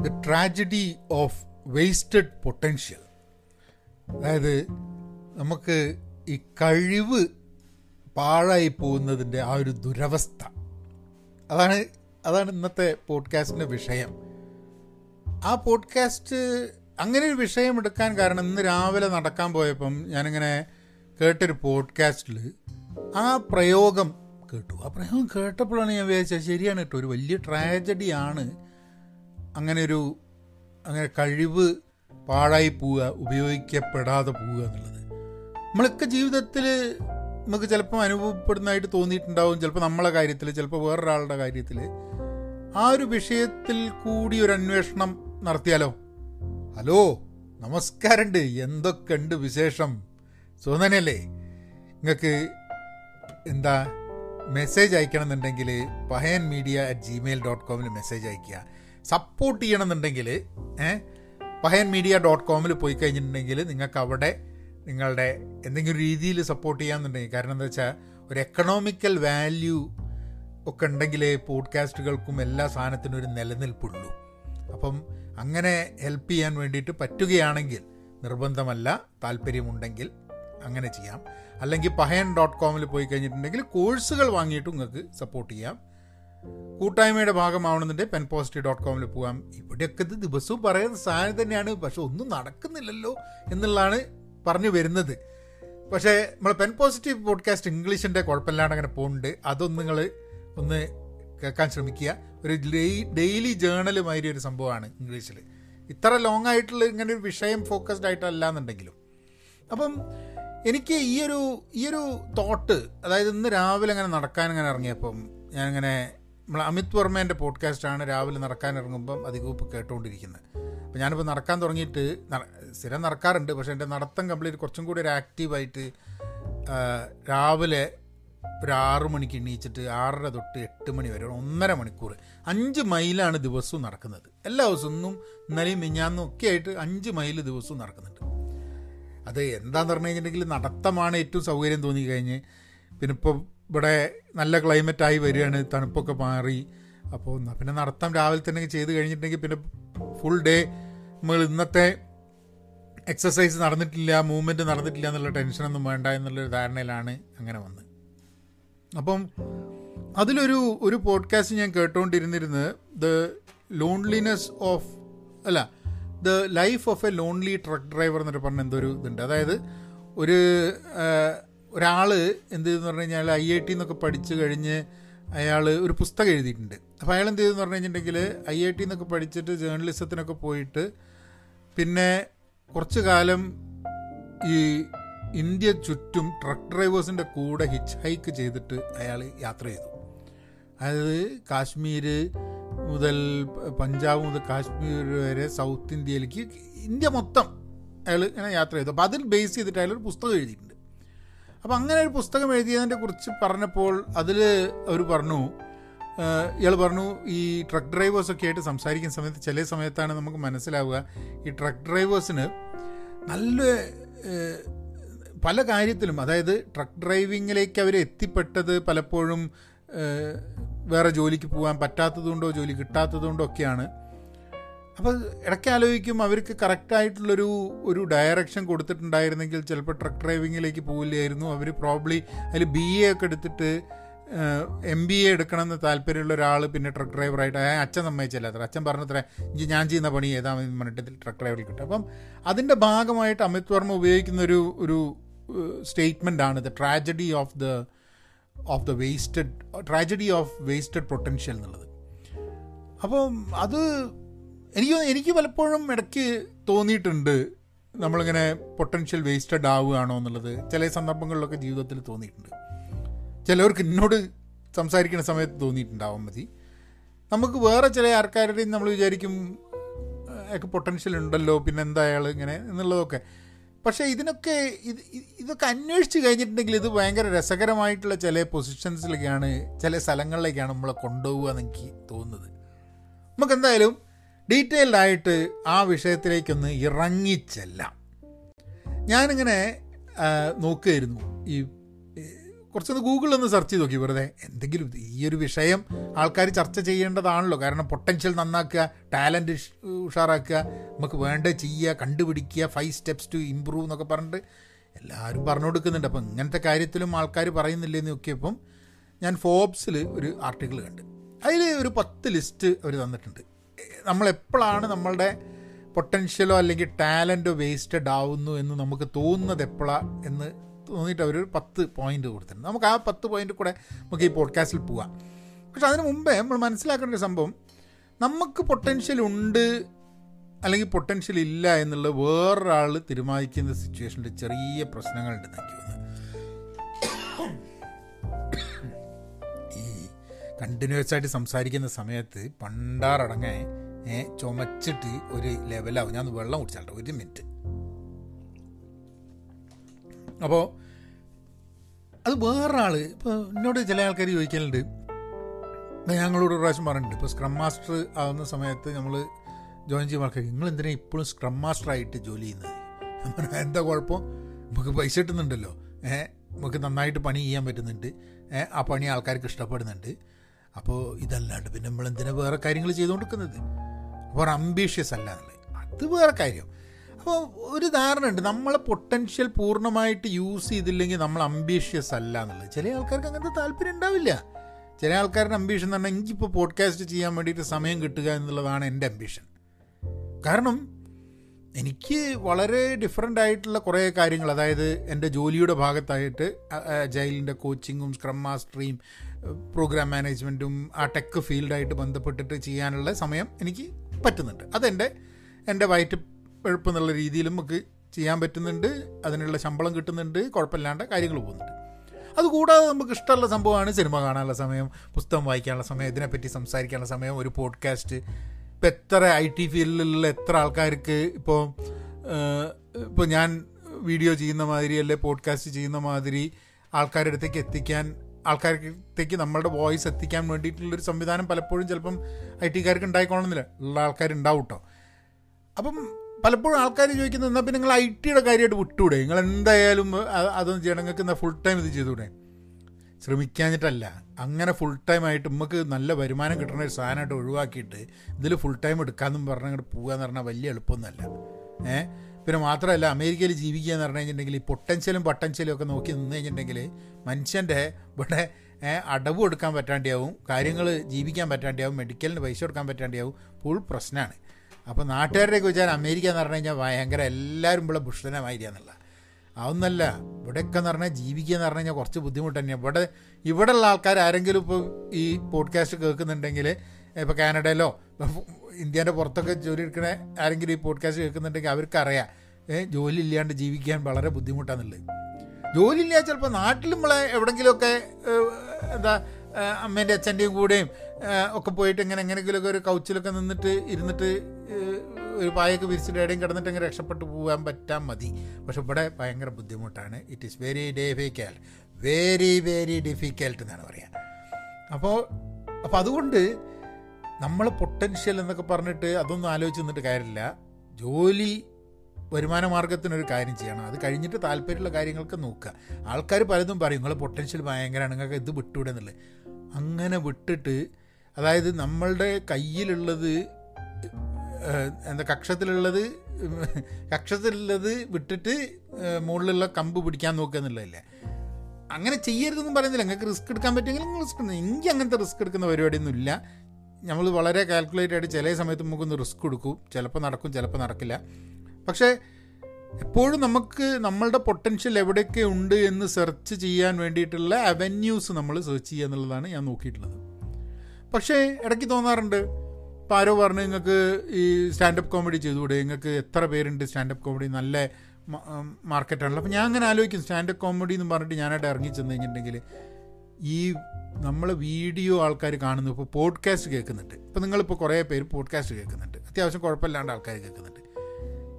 The tragedy of wasted potential അതായത് നമുക്ക് ഈ കഴിവ് പാഴായി പോകുന്നതിന്റെ ആ ഒരു ദുരവസ്ഥ. അതാണ് അതാണ് ഇന്നത്തെ പോഡ്കാസ്റ്റിന്റെ വിഷയം. ആ പോഡ്കാസ്റ്റ് അങ്ങനെ ഒരു വിഷയം എടുക്കാൻ കാരണം ഇന്ന് രാവിലെ നടക്കാൻ പോയപ്പം ഞാനിങ്ങനെ കേട്ടൊരു പോഡ്കാസ്റ്റിൽ ആ പ്രയോഗം കേട്ടു. ആ പ്രയോഗം കേട്ടപ്പോഴാണ് ഞാൻ വിചാരിച്ചത് ശരിയാണ് കേട്ടോ ഒരു വലിയ ട്രാജഡിയാണ് അങ്ങനെ ഒരു അങ്ങനെ കഴിവ് പാഴായി പോവുക ഉപയോഗിക്കപ്പെടാതെ പോവുക എന്നുള്ളത്. നമ്മളൊക്കെ ജീവിതത്തിൽ നമുക്ക് ചിലപ്പം അനുഭവപ്പെടുന്നതായിട്ട് തോന്നിയിട്ടുണ്ടാവും ചിലപ്പോൾ നമ്മളെ കാര്യത്തിൽ ചിലപ്പോൾ വേറൊരാളുടെ കാര്യത്തിൽ ആ ഒരു വിഷയത്തിൽ കൂടി ഒരു അന്വേഷണം നടത്തിയാലോ? ഹലോ നമസ്കാരമുണ്ട് എന്തൊക്കെയുണ്ട് വിശേഷം? സുഖനല്ലേ നിങ്ങൾക്ക് എന്താ message അയക്കണമെന്നുണ്ടെങ്കിൽ Pahayan media at Gmail dot കോമിൽ message അയയ്ക്കുക. സപ്പോർട്ട് ചെയ്യണമെന്നുണ്ടെങ്കിൽ പഹയൻ മീഡിയ ഡോട്ട് കോമിൽ പോയി കഴിഞ്ഞിട്ടുണ്ടെങ്കിൽ നിങ്ങൾക്ക് അവിടെ നിങ്ങളുടെ എന്തെങ്കിലും രീതിയിൽ സപ്പോർട്ട് ചെയ്യാമെന്നുണ്ടെങ്കിൽ കാരണം എന്താ വെച്ചാൽ ഒരു എക്കണോമിക്കൽ വാല്യൂ ഒക്കെ ഉണ്ടെങ്കിലേ പോഡ്കാസ്റ്റുകൾക്കും എല്ലാ സാധനത്തിനും ഒരു നിലനിൽപ്പുള്ളൂ. അപ്പം അങ്ങനെ ഹെൽപ്പ് ചെയ്യാൻ വേണ്ടിയിട്ട് പറ്റുകയാണെങ്കിൽ നിർബന്ധമല്ല താല്പര്യമുണ്ടെങ്കിൽ അങ്ങനെ ചെയ്യാം. അല്ലെങ്കിൽ പഹയൻ ഡോട്ട് കോമിൽ പോയി കഴിഞ്ഞിട്ടുണ്ടെങ്കിൽ കോഴ്സുകൾ വാങ്ങിയിട്ട് നിങ്ങൾക്ക് സപ്പോർട്ട് ചെയ്യാം. കൂട്ടായ്മയുടെ ഭാഗമാവണമെന്നുണ്ട് പെൻ പോസിറ്റീവ് ഡോട്ട് കോമിൽ പോകാം. ഇവിടെയൊക്കെ ഇത് ദിവസവും പറയുന്ന സാധനം തന്നെയാണ്. പക്ഷെ ഒന്നും നടക്കുന്നില്ലല്ലോ എന്നുള്ളതാണ് പറഞ്ഞു വരുന്നത്. പക്ഷേ നമ്മൾ പെൻ പോസിറ്റീവ് പോഡ്കാസ്റ്റ് ഇംഗ്ലീഷിന്റെ കുഴപ്പമില്ലാണ്ട് അങ്ങനെ പോകുന്നുണ്ട് അതൊന്നും നിങ്ങൾ ഒന്ന് കേൾക്കാൻ ശ്രമിക്കുക. ഒരു ഡെയിലി ജേണൽ മാതിരി ഒരു സംഭവമാണ് ഇംഗ്ലീഷിൽ ഇത്ര ലോങ് ആയിട്ടുള്ള ഇങ്ങനെ ഒരു വിഷയം ഫോക്കസ്ഡ് ആയിട്ടല്ല എന്നുണ്ടെങ്കിലും അപ്പം എനിക്ക് ഈ ഒരു ഈ ഒരു തോട്ട് അതായത് ഇന്ന് രാവിലെ അങ്ങനെ നടക്കാൻ ഇങ്ങനെ ഇറങ്ങിയപ്പം ഞാനിങ്ങനെ നമ്മൾ അമിത് വർമ്മേന്റെ പോഡ്കാസ്റ്റാണ് രാവിലെ നടക്കാൻ ഇറങ്ങുമ്പം അധികവും കേട്ടുകൊണ്ടിരിക്കുന്നത് അപ്പോൾ ഞാനിപ്പോൾ നടക്കാൻ തുടങ്ങിയിട്ട് സ്ഥിരം നടക്കാറുണ്ട്. പക്ഷേ എന്റെ നടത്തം കംപ്ലീറ്റ് കുറച്ചും കൂടി ഒരു ആക്റ്റീവായിട്ട് രാവിലെ ഒരു ആറു മണിക്ക് എണീച്ചിട്ട് ആറര തൊട്ട് എട്ട് മണി വരെ ഒന്നര മണിക്കൂർ അഞ്ച് മൈലാണ് ദിവസവും നടക്കുന്നത്. എല്ലാ ദിവസവും ഇന്നും ഇന്നലെയും മിഞ്ഞാന്നും ഒക്കെ ആയിട്ട് അഞ്ച് മൈൽ ദിവസവും നടക്കുന്നുണ്ട്. അത് എന്താന്ന് പറഞ്ഞു കഴിഞ്ഞിട്ടുണ്ടെങ്കിൽ നടത്തമാണ് ഏറ്റവും സൗകര്യം തോന്നി കഴിഞ്ഞ് പിന്നെ ഇപ്പോൾ ഇവിടെ നല്ല ക്ലൈമറ്റായി വരികയാണ് തണുപ്പൊക്കെ മാറി. അപ്പോൾ പിന്നെ നടത്തം രാവിലെ തന്നെ ചെയ്ത് കഴിഞ്ഞിട്ടുണ്ടെങ്കിൽ പിന്നെ ഫുൾ ഡേ നമ്മൾ ഇന്നത്തെ എക്സസൈസ് നടന്നിട്ടില്ല മൂവ്മെന്റ് നടന്നിട്ടില്ല എന്നുള്ള ടെൻഷനൊന്നും വേണ്ട എന്നുള്ളൊരു ധാരണയിലാണ് അങ്ങനെ വന്നത്. അപ്പം അതിലൊരു ഒരു പോഡ്കാസ്റ്റ് ഞാൻ കേട്ടുകൊണ്ടിരുന്നിരുന്നത് ദ ലോൺലിനെസ് ഓഫ് അല്ല the life of a lonely truck driver എന്നൊരു പറഞ്ഞ എന്തോ ഒരു ഇതുണ്ട്. അതായത് ഒരു ഒരാൾ എന്ത് ചെയ്തെന്ന് പറഞ്ഞു കഴിഞ്ഞാൽ ഐ ഐ ടി എന്നൊക്കെ പഠിച്ചു കഴിഞ്ഞ് അയാൾ ഒരു പുസ്തകം എഴുതിയിട്ടുണ്ട്. അപ്പോൾ അയാൾ എന്ത് ചെയ്തെന്ന് പറഞ്ഞു കഴിഞ്ഞിട്ടുണ്ടെങ്കിൽ ഐ ഐ ടി എന്നൊക്കെ പഠിച്ചിട്ട് ജേർണലിസത്തിനൊക്കെ പോയിട്ട് പിന്നെ കുറച്ച് കാലം ഈ ഇന്ത്യ ചുറ്റും ട്രക്ക് ഡ്രൈവേഴ്സിന്റെ കൂടെ ഹിച്ച് ഹൈക്ക് ചെയ്തിട്ട് അയാൾ യാത്ര ചെയ്തു. അതായത് കാശ്മീർ മുതൽ പഞ്ചാബ് മുതൽ കാശ്മീർ വരെ സൗത്ത് ഇന്ത്യയിലേക്ക് ഇന്ത്യ മൊത്തം അയാൾ ഇങ്ങനെ യാത്ര ചെയ്തു. അപ്പോൾ അതിൽ ബേസ് ചെയ്തിട്ട് ഒരു പുസ്തകം എഴുതിയിട്ടുണ്ട്. അപ്പോൾ അങ്ങനെ ഒരു പുസ്തകം എഴുതിയതിനെ കുറിച്ച് പറഞ്ഞപ്പോൾ അതിൽ അവർ പറഞ്ഞു ഇയാൾ പറഞ്ഞു ഈ ട്രക്ക് ഡ്രൈവേഴ്സൊക്കെ ആയിട്ട് സംസാരിക്കുന്ന സമയത്ത് ചില സമയത്താണ് നമുക്ക് മനസ്സിലാവുക ഈ ട്രക്ക് ഡ്രൈവേഴ്സിന് നല്ല പല കാര്യത്തിലും അതായത് ട്രക്ക് ഡ്രൈവിങ്ങിലേക്ക് അവർ എത്തിപ്പെട്ടത് പലപ്പോഴും വേറെ ജോലിക്ക് പോകാൻ പറ്റാത്തതുകൊണ്ടോ ജോലി കിട്ടാത്തതുകൊണ്ടോ ഒക്കെയാണ്. അപ്പോൾ ഇടയ്ക്ക് ആലോചിക്കും അവർക്ക് കറക്റ്റായിട്ടുള്ളൊരു ഒരു ഡയറക്ഷൻ കൊടുത്തിട്ടുണ്ടായിരുന്നെങ്കിൽ ചിലപ്പോൾ ട്രക്ക് ഡ്രൈവിങ്ങിലേക്ക് പോവില്ലായിരുന്നു. അവർ പ്രോബ്ലി അതിൽ ബി എ ഒക്കെ എടുത്തിട്ട് എം ബി എ എടുക്കണമെന്ന് താല്പര്യമുള്ള ഒരാൾ പിന്നെ ട്രക്ക് ഡ്രൈവറായിട്ട് അച്ഛൻ സമ്മതിച്ചില്ല അത്ര. അച്ഛൻ പറഞ്ഞത്ര ഞാൻ ചെയ്യുന്ന പണി ഏതാ? പറഞ്ഞിട്ട് ട്രക്ക് ഡ്രൈവറിൽ കിട്ടും. അപ്പം അതിന്റെ ഭാഗമായിട്ട് അമിത് വർമ്മ ഉപയോഗിക്കുന്ന ഒരു ഒരു സ്റ്റേറ്റ്മെന്റ് ആണ്. The tragedy of the of the wasted tragedy of wasted potential എന്നുള്ളത്. അപ്പം അത് എനിക്ക് എനിക്ക് പലപ്പോഴും ഇടയ്ക്ക് തോന്നിയിട്ടുണ്ട് നമ്മളിങ്ങനെ പൊട്ടൻഷ്യൽ വേസ്റ്റഡ് ആവുകയാണോ എന്നുള്ളത്. ചില സന്ദർഭങ്ങളിലൊക്കെ ജീവിതത്തിൽ തോന്നിയിട്ടുണ്ട്. ചിലവർക്ക് എന്നോട് സംസാരിക്കുന്ന സമയത്ത് തോന്നിയിട്ടുണ്ടാവാൻ മതി. നമുക്ക് വേറെ ചില ആൾക്കാരുടെയും നമ്മൾ വിചാരിക്കും ഒക്കെ പൊട്ടൻഷ്യൽ ഉണ്ടല്ലോ പിന്നെ എന്താ അയാൾ ഇങ്ങനെ എന്നുള്ളതൊക്കെ. പക്ഷേ ഇതിനൊക്കെ ഇത് ഇതൊക്കെ അന്വേഷിച്ച് കഴിഞ്ഞിട്ടുണ്ടെങ്കിൽ ഇത് ഭയങ്കര രസകരമായിട്ടുള്ള ചില പൊസിഷൻസിലേക്കാണ് ചില സ്ഥലങ്ങളിലേക്കാണ് നമ്മളെ കൊണ്ടുപോകുക എന്ന് എനിക്ക് തോന്നുന്നത്. നമുക്ക് എന്തായാലും ഡീറ്റെയിൽഡ് ആയിട്ട് ആ വിഷയത്തിലേക്കൊന്ന് ഇറങ്ങിച്ചെല്ലാം. ഞാനിങ്ങനെ നോക്കുകയായിരുന്നു. ഈ കുറച്ചൊന്ന് ഗൂഗിളിൽ ഒന്ന് സെർച്ച് ചെയ്ത് നോക്കി. വെറുതെ എന്തെങ്കിലും ഈ ഒരു വിഷയം ആൾക്കാർ ചർച്ച ചെയ്യേണ്ടതാണല്ലോ. കാരണം പൊട്ടൻഷ്യൽ നന്നാക്കുക ടാലന്റ് ഉഷാറാക്കുക നമുക്ക് വേണ്ട ചെയ്യുക കണ്ടുപിടിക്കുക ഫൈവ് സ്റ്റെപ്സ് ടു ഇമ്പ്രൂവ് എന്നൊക്കെ പറഞ്ഞിട്ട് എല്ലാവരും പറഞ്ഞു കൊടുക്കുന്നുണ്ട്. അപ്പം ഇങ്ങനത്തെ കാര്യത്തിലും ആൾക്കാർ പറയുന്നില്ലെന്ന് നോക്കിയപ്പം ഞാൻ ഫോബ്സിൽ ഒരു ആർട്ടിക്കിൾ കണ്ട്. അതിൽ ഒരു പത്ത് ലിസ്റ്റ് അവർ തന്നിട്ടുണ്ട്. നമ്മളെപ്പോഴാണ് നമ്മളുടെ പൊട്ടൻഷ്യലോ അല്ലെങ്കിൽ ടാലന്റോ വേസ്റ്റഡ് ആവുന്നു എന്ന് നമുക്ക് തോന്നുന്നത് എപ്പോഴാണ് എന്ന് തോന്നിയിട്ട് അവർ പത്ത് പോയിന്റ് കൊടുത്തിട്ടുണ്ട്. നമുക്ക് ആ പത്ത് പോയിന്റ് കൂടെ നമുക്ക് ഈ പോഡ്കാസ്റ്റിൽ പോവാം. പക്ഷെ അതിന് മുമ്പേ നമ്മൾ മനസ്സിലാക്കേണ്ട ഒരു സംഭവം നമുക്ക് പൊട്ടൻഷ്യൽ ഉണ്ട് അല്ലെങ്കിൽ പൊട്ടൻഷ്യൽ ഇല്ല എന്നുള്ളത് വേറൊരാൾ തീരുമാനിക്കുന്ന സിറ്റുവേഷനിൽ ചെറിയ പ്രശ്നങ്ങളുണ്ട്. എനിക്ക് കണ്ടിന്യൂസ് ആയിട്ട് സംസാരിക്കുന്ന സമയത്ത് പണ്ടാറടങ്ങെ ചുമച്ചിട്ട് ഒരു ലെവലാവും. ഞാൻ വെള്ളം കുടിച്ചാലോ ഒരു മിനിറ്റ്. അപ്പോൾ അത് വേറൊരാൾ ഇപ്പോൾ എന്നോട് ചില ആൾക്കാർ ചോദിക്കലുണ്ട്. ഞങ്ങളോട് ഒരു പ്രാവശ്യം പറഞ്ഞിട്ടുണ്ട് ഇപ്പോൾ സ്ക്രം മാസ്റ്റർ ആവുന്ന സമയത്ത് നമ്മൾ ജോയിൻ ചെയ്യുമ്പോൾ ആൾക്കാർ നിങ്ങൾ എന്തിനാണ് ഇപ്പോഴും സ്ക്രം മാസ്റ്റർ ആയിട്ട് ജോലി ചെയ്യുന്നത്? എന്താ കുഴപ്പം? നമുക്ക് പൈസ കിട്ടുന്നുണ്ടല്ലോ നമുക്ക് നന്നായിട്ട് പണി ചെയ്യാൻ പറ്റുന്നുണ്ട് ആ പണി ആൾക്കാർക്ക് ഇഷ്ടപ്പെടുന്നുണ്ട്. അപ്പോൾ ഇതല്ലാണ്ട് പിന്നെ നമ്മൾ എന്തിനാ വേറെ കാര്യങ്ങൾ ചെയ്തുകൊണ്ടിരിക്കുന്നത്? അപ്പോൾ അംബീഷ്യസ് അല്ല എന്നുള്ളത് അത് വേറെ കാര്യം. അപ്പോൾ ഒരു ധാരണ ഉണ്ട്. നമ്മളെ പൊട്ടൻഷ്യൽ പൂർണമായിട്ട് യൂസ് ചെയ്തില്ലെങ്കിൽ നമ്മൾ അംബീഷ്യസ് അല്ല എന്നുള്ളത്. ചില ആൾക്കാർക്ക് അങ്ങനത്തെ താല്പര്യം ഉണ്ടാവില്ല. ചില ആൾക്കാരുടെ അംബീഷൻ എന്ന് പറഞ്ഞാൽ എനിക്കിപ്പോൾ പോഡ്കാസ്റ്റ് ചെയ്യാൻ വേണ്ടിയിട്ട് സമയം കിട്ടുക എന്നുള്ളതാണ് എന്റെ അംബീഷൻ കാരണം എനിക്ക് വളരെ ഡിഫറെന്റ് ആയിട്ടുള്ള കുറേ കാര്യങ്ങൾ അതായത് എന്റെ ജോലിയുടെ ഭാഗത്തായിട്ട് ജയിലിന്റെ കോച്ചിങ്ങും സ്ക്രം മാസ്റ്ററിയും പ്രോഗ്രാം മാനേജ്മെന്റും ആ ടെക് ഫീൽഡായിട്ട് ബന്ധപ്പെട്ടിട്ട് ചെയ്യാനുള്ള സമയം എനിക്ക് പറ്റുന്നുണ്ട്. അതെന്റെ എന്റെ വയറ്റ് എഴുപ്പെന്നുള്ള രീതിയിലും നമുക്ക് ചെയ്യാൻ പറ്റുന്നുണ്ട്. അതിനുള്ള ശമ്പളം കിട്ടുന്നുണ്ട്. കുഴപ്പമില്ലാണ്ട് കാര്യങ്ങൾ പോകുന്നുണ്ട്. അതുകൂടാതെ നമുക്ക് ഇഷ്ടമുള്ള സംഭവമാണ് സിനിമ കാണാനുള്ള സമയം പുസ്തകം വായിക്കാനുള്ള സമയം ഇതിനെപ്പറ്റി സംസാരിക്കാനുള്ള സമയം ഒരു പോഡ്കാസ്റ്റ്. ഇപ്പം എത്ര ഐ ടി ഫീൽഡിലുള്ള എത്ര ആൾക്കാർക്ക് ഇപ്പോൾ ഇപ്പോൾ ഞാൻ വീഡിയോ ചെയ്യുന്ന മാതിരി അല്ലെ പോഡ്കാസ്റ്റ് ചെയ്യുന്ന മാതിരി ആൾക്കാരുടെ അടുത്തേക്ക് എത്തിക്കാൻ ആൾക്കാർക്ക് നമ്മളുടെ വോയിസ് എത്തിക്കാൻ വേണ്ടിയിട്ടുള്ളൊരു സംവിധാനം പലപ്പോഴും ചിലപ്പം ഐ ടിക്കാർക്ക് ഉണ്ടായിക്കോളണമെന്നില്ല. ഉള്ള ആൾക്കാരുണ്ടാവും കേട്ടോ അപ്പം പലപ്പോഴും ആൾക്കാർ ചോദിക്കുന്നത് എന്നാൽ പിന്നെ നിങ്ങൾ ഐ ടിയുടെ കാര്യമായിട്ട് വിട്ടുകൂടെ നിങ്ങൾ എന്തായാലും അതൊന്നും ചെയ്യണം നിങ്ങൾക്ക് എന്നാൽ ഫുൾ ടൈം ഇത് ചെയ്തുകൂടെ? ശ്രമിക്കാഞ്ഞിട്ടല്ല. അങ്ങനെ ഫുൾ ടൈം ആയിട്ട് നമുക്ക് നല്ല വരുമാനം കിട്ടുന്ന ഒരു സാധനമായിട്ട് ഒഴിവാക്കിയിട്ട് ഇതിൽ ഫുൾ ടൈം എടുക്കാമെന്നും പറഞ്ഞ് അങ്ങോട്ട് പോകുക എന്ന് പറഞ്ഞാൽ വലിയ എളുപ്പമൊന്നുമല്ല. ഏഹ് പിന്നെ മാത്രമല്ല അമേരിക്കയിൽ ജീവിക്കുക എന്ന് പറഞ്ഞു കഴിഞ്ഞിട്ടുണ്ടെങ്കിൽ ഈ പൊട്ടൻഷ്യലും പൊട്ടൻഷ്യലും ഒക്കെ നോക്കി നിന്ന് കഴിഞ്ഞിട്ടുണ്ടെങ്കിൽ മനുഷ്യന്റെ ഇവിടെ അടവ് കൊടുക്കാൻ പറ്റാണ്ടിയാവും കാര്യങ്ങൾ ജീവിക്കാൻ പറ്റാണ്ടിയാവും മെഡിക്കലിന് പൈസ കൊടുക്കാൻ പറ്റാണ്ടിയാവും ഫുൾ പ്രശ്നമാണ്. അപ്പോൾ നാട്ടുകാരുടെയൊക്കെ വെച്ചാൽ അമേരിക്ക എന്ന് പറഞ്ഞു കഴിഞ്ഞാൽ ഭയങ്കര എല്ലാവരും ഇവിടെ ബുഷനമായിരിക്കാന്നുള്ള അതൊന്നല്ല ഇവിടെയൊക്കെ എന്ന് പറഞ്ഞാൽ ജീവിക്കുക എന്ന് പറഞ്ഞു കഴിഞ്ഞാൽ കുറച്ച് ബുദ്ധിമുട്ട് തന്നെയാണ്. ഇവിടെ ഇവിടെ ഉള്ള ആൾക്കാർ ആരെങ്കിലും ഇപ്പോൾ ഈ പോഡ്കാസ്റ്റ് കേൾക്കുന്നുണ്ടെങ്കിൽ ഇപ്പോൾ കാനഡയിലോ ഇന്ത്യന്റെ പുറത്തൊക്കെ ജോലി എടുക്കുന്ന ആരെങ്കിലും ഈ പോഡ്കാസ്റ്റ് കേൾക്കുന്നുണ്ടെങ്കിൽ അവർക്കറിയാം ജോലി ഇല്ലാണ്ട് ജീവിക്കാൻ വളരെ ബുദ്ധിമുട്ടാണെന്നുള്ളത് ജോലി ഇല്ല ചിലപ്പോൾ നാട്ടിൽ നമ്മളെ എവിടെങ്കിലുമൊക്കെ എന്താ അമ്മേന്റെ അച്ഛന്റെയും കൂടെയും ഒക്കെ പോയിട്ട് ഇങ്ങനെ എങ്ങനെയെങ്കിലുമൊക്കെ ഒരു കൗച്ചിലൊക്കെ നിന്നിട്ട് ഇരുന്നിട്ട് ഒരു പായൊക്കെ വിരിച്ചിട്ട് എവിടെയും കിടന്നിട്ട് ഇങ്ങനെ രക്ഷപ്പെട്ടു പോകാൻ പറ്റാൻ മതി. പക്ഷെ ഇവിടെ ഭയങ്കര ബുദ്ധിമുട്ടാണ്. It is very difficult very very difficult എന്നാണ് പറയുക അപ്പോൾ അപ്പോൾ അതുകൊണ്ട് നമ്മൾ പൊട്ടൻഷ്യൽ എന്നൊക്കെ പറഞ്ഞിട്ട് അതൊന്നും ആലോചിച്ച് നിന്നിട്ട് കാര്യമില്ല. ജോലി വരുമാന മാർഗത്തിനൊരു കാര്യം ചെയ്യണം. അത് കഴിഞ്ഞിട്ട് താല്പര്യമുള്ള കാര്യങ്ങൾക്ക് നോക്കുക. ആൾക്കാർ പലതും പറയും നിങ്ങളെ പൊട്ടൻഷ്യൽ ഭയങ്കരമാണ് നിങ്ങൾക്ക് ഇത് വിട്ടുവിടെ എന്നുള്ളത്. അങ്ങനെ വിട്ടിട്ട് അതായത് നമ്മളുടെ കയ്യിലുള്ളത് എന്താ കക്ഷത്തിലുള്ളത് കക്ഷത്തിലുള്ളത് വിട്ടിട്ട് മുകളിലുള്ള കമ്പ് പിടിക്കാൻ നോക്കുക എന്നുള്ളതല്ലേ. അങ്ങനെ ചെയ്യരുതെന്നും പറയുന്നില്ല. നിങ്ങൾക്ക് റിസ്ക് എടുക്കാൻ പറ്റുമെങ്കിൽ നിങ്ങൾ റിസ്ക് എടുക്കുന്നത് എനിക്ക് അങ്ങനത്തെ റിസ്ക് എടുക്കുന്ന പരിപാടിയൊന്നും ഇല്ല. നമ്മൾ വളരെ കാൽക്കുലേറ്റ് ആയിട്ട് ചില സമയത്ത് നമുക്കൊന്ന് റിസ്ക് എടുക്കും ചിലപ്പോൾ നടക്കും ചിലപ്പോൾ നടക്കില്ല. പക്ഷേ എപ്പോഴും നമുക്ക് നമ്മളുടെ പൊട്ടൻഷ്യൽ എവിടെയൊക്കെ ഉണ്ട് എന്ന് സെർച്ച് ചെയ്യാൻ വേണ്ടിയിട്ടുള്ള അവന്യൂസ് നമ്മൾ സെർച്ച് ചെയ്യുക എന്നുള്ളതാണ് ഞാൻ നോക്കിയിട്ടുള്ളത്. പക്ഷേ ഇടയ്ക്ക് തോന്നാറുണ്ട്. ഇപ്പോൾ ആരോ പറഞ്ഞു നിങ്ങൾക്ക് ഈ സ്റ്റാൻഡപ്പ് കോമഡി ചെയ്തുകൂടെ? നിങ്ങൾക്ക് എത്ര പേരുണ്ട് സ്റ്റാൻഡപ്പ് കോമഡി നല്ല മാർക്കറ്റാണല്ലോ അപ്പോൾ ഞാൻ അങ്ങനെ ആലോചിക്കും. സ്റ്റാൻഡപ്പ് കോമഡി എന്ന് പറഞ്ഞിട്ട് ഞാനായിട്ട് ഇറങ്ങി ചെന്ന് കഴിഞ്ഞിട്ടുണ്ടെങ്കിൽ ഈ നമ്മൾ വീഡിയോ ആൾക്കാർ കാണുന്നു ഇപ്പോൾ പോഡ്കാസ്റ്റ് കേൾക്കുന്നുണ്ട്. ഇപ്പോൾ നിങ്ങളിപ്പോൾ കുറേ പേര് പോഡ്കാസ്റ്റ് കേൾക്കുന്നുണ്ട്. അത്യാവശ്യം കുഴപ്പമില്ലാണ്ട് ആൾക്കാർ കേൾക്കുന്നുണ്ട്.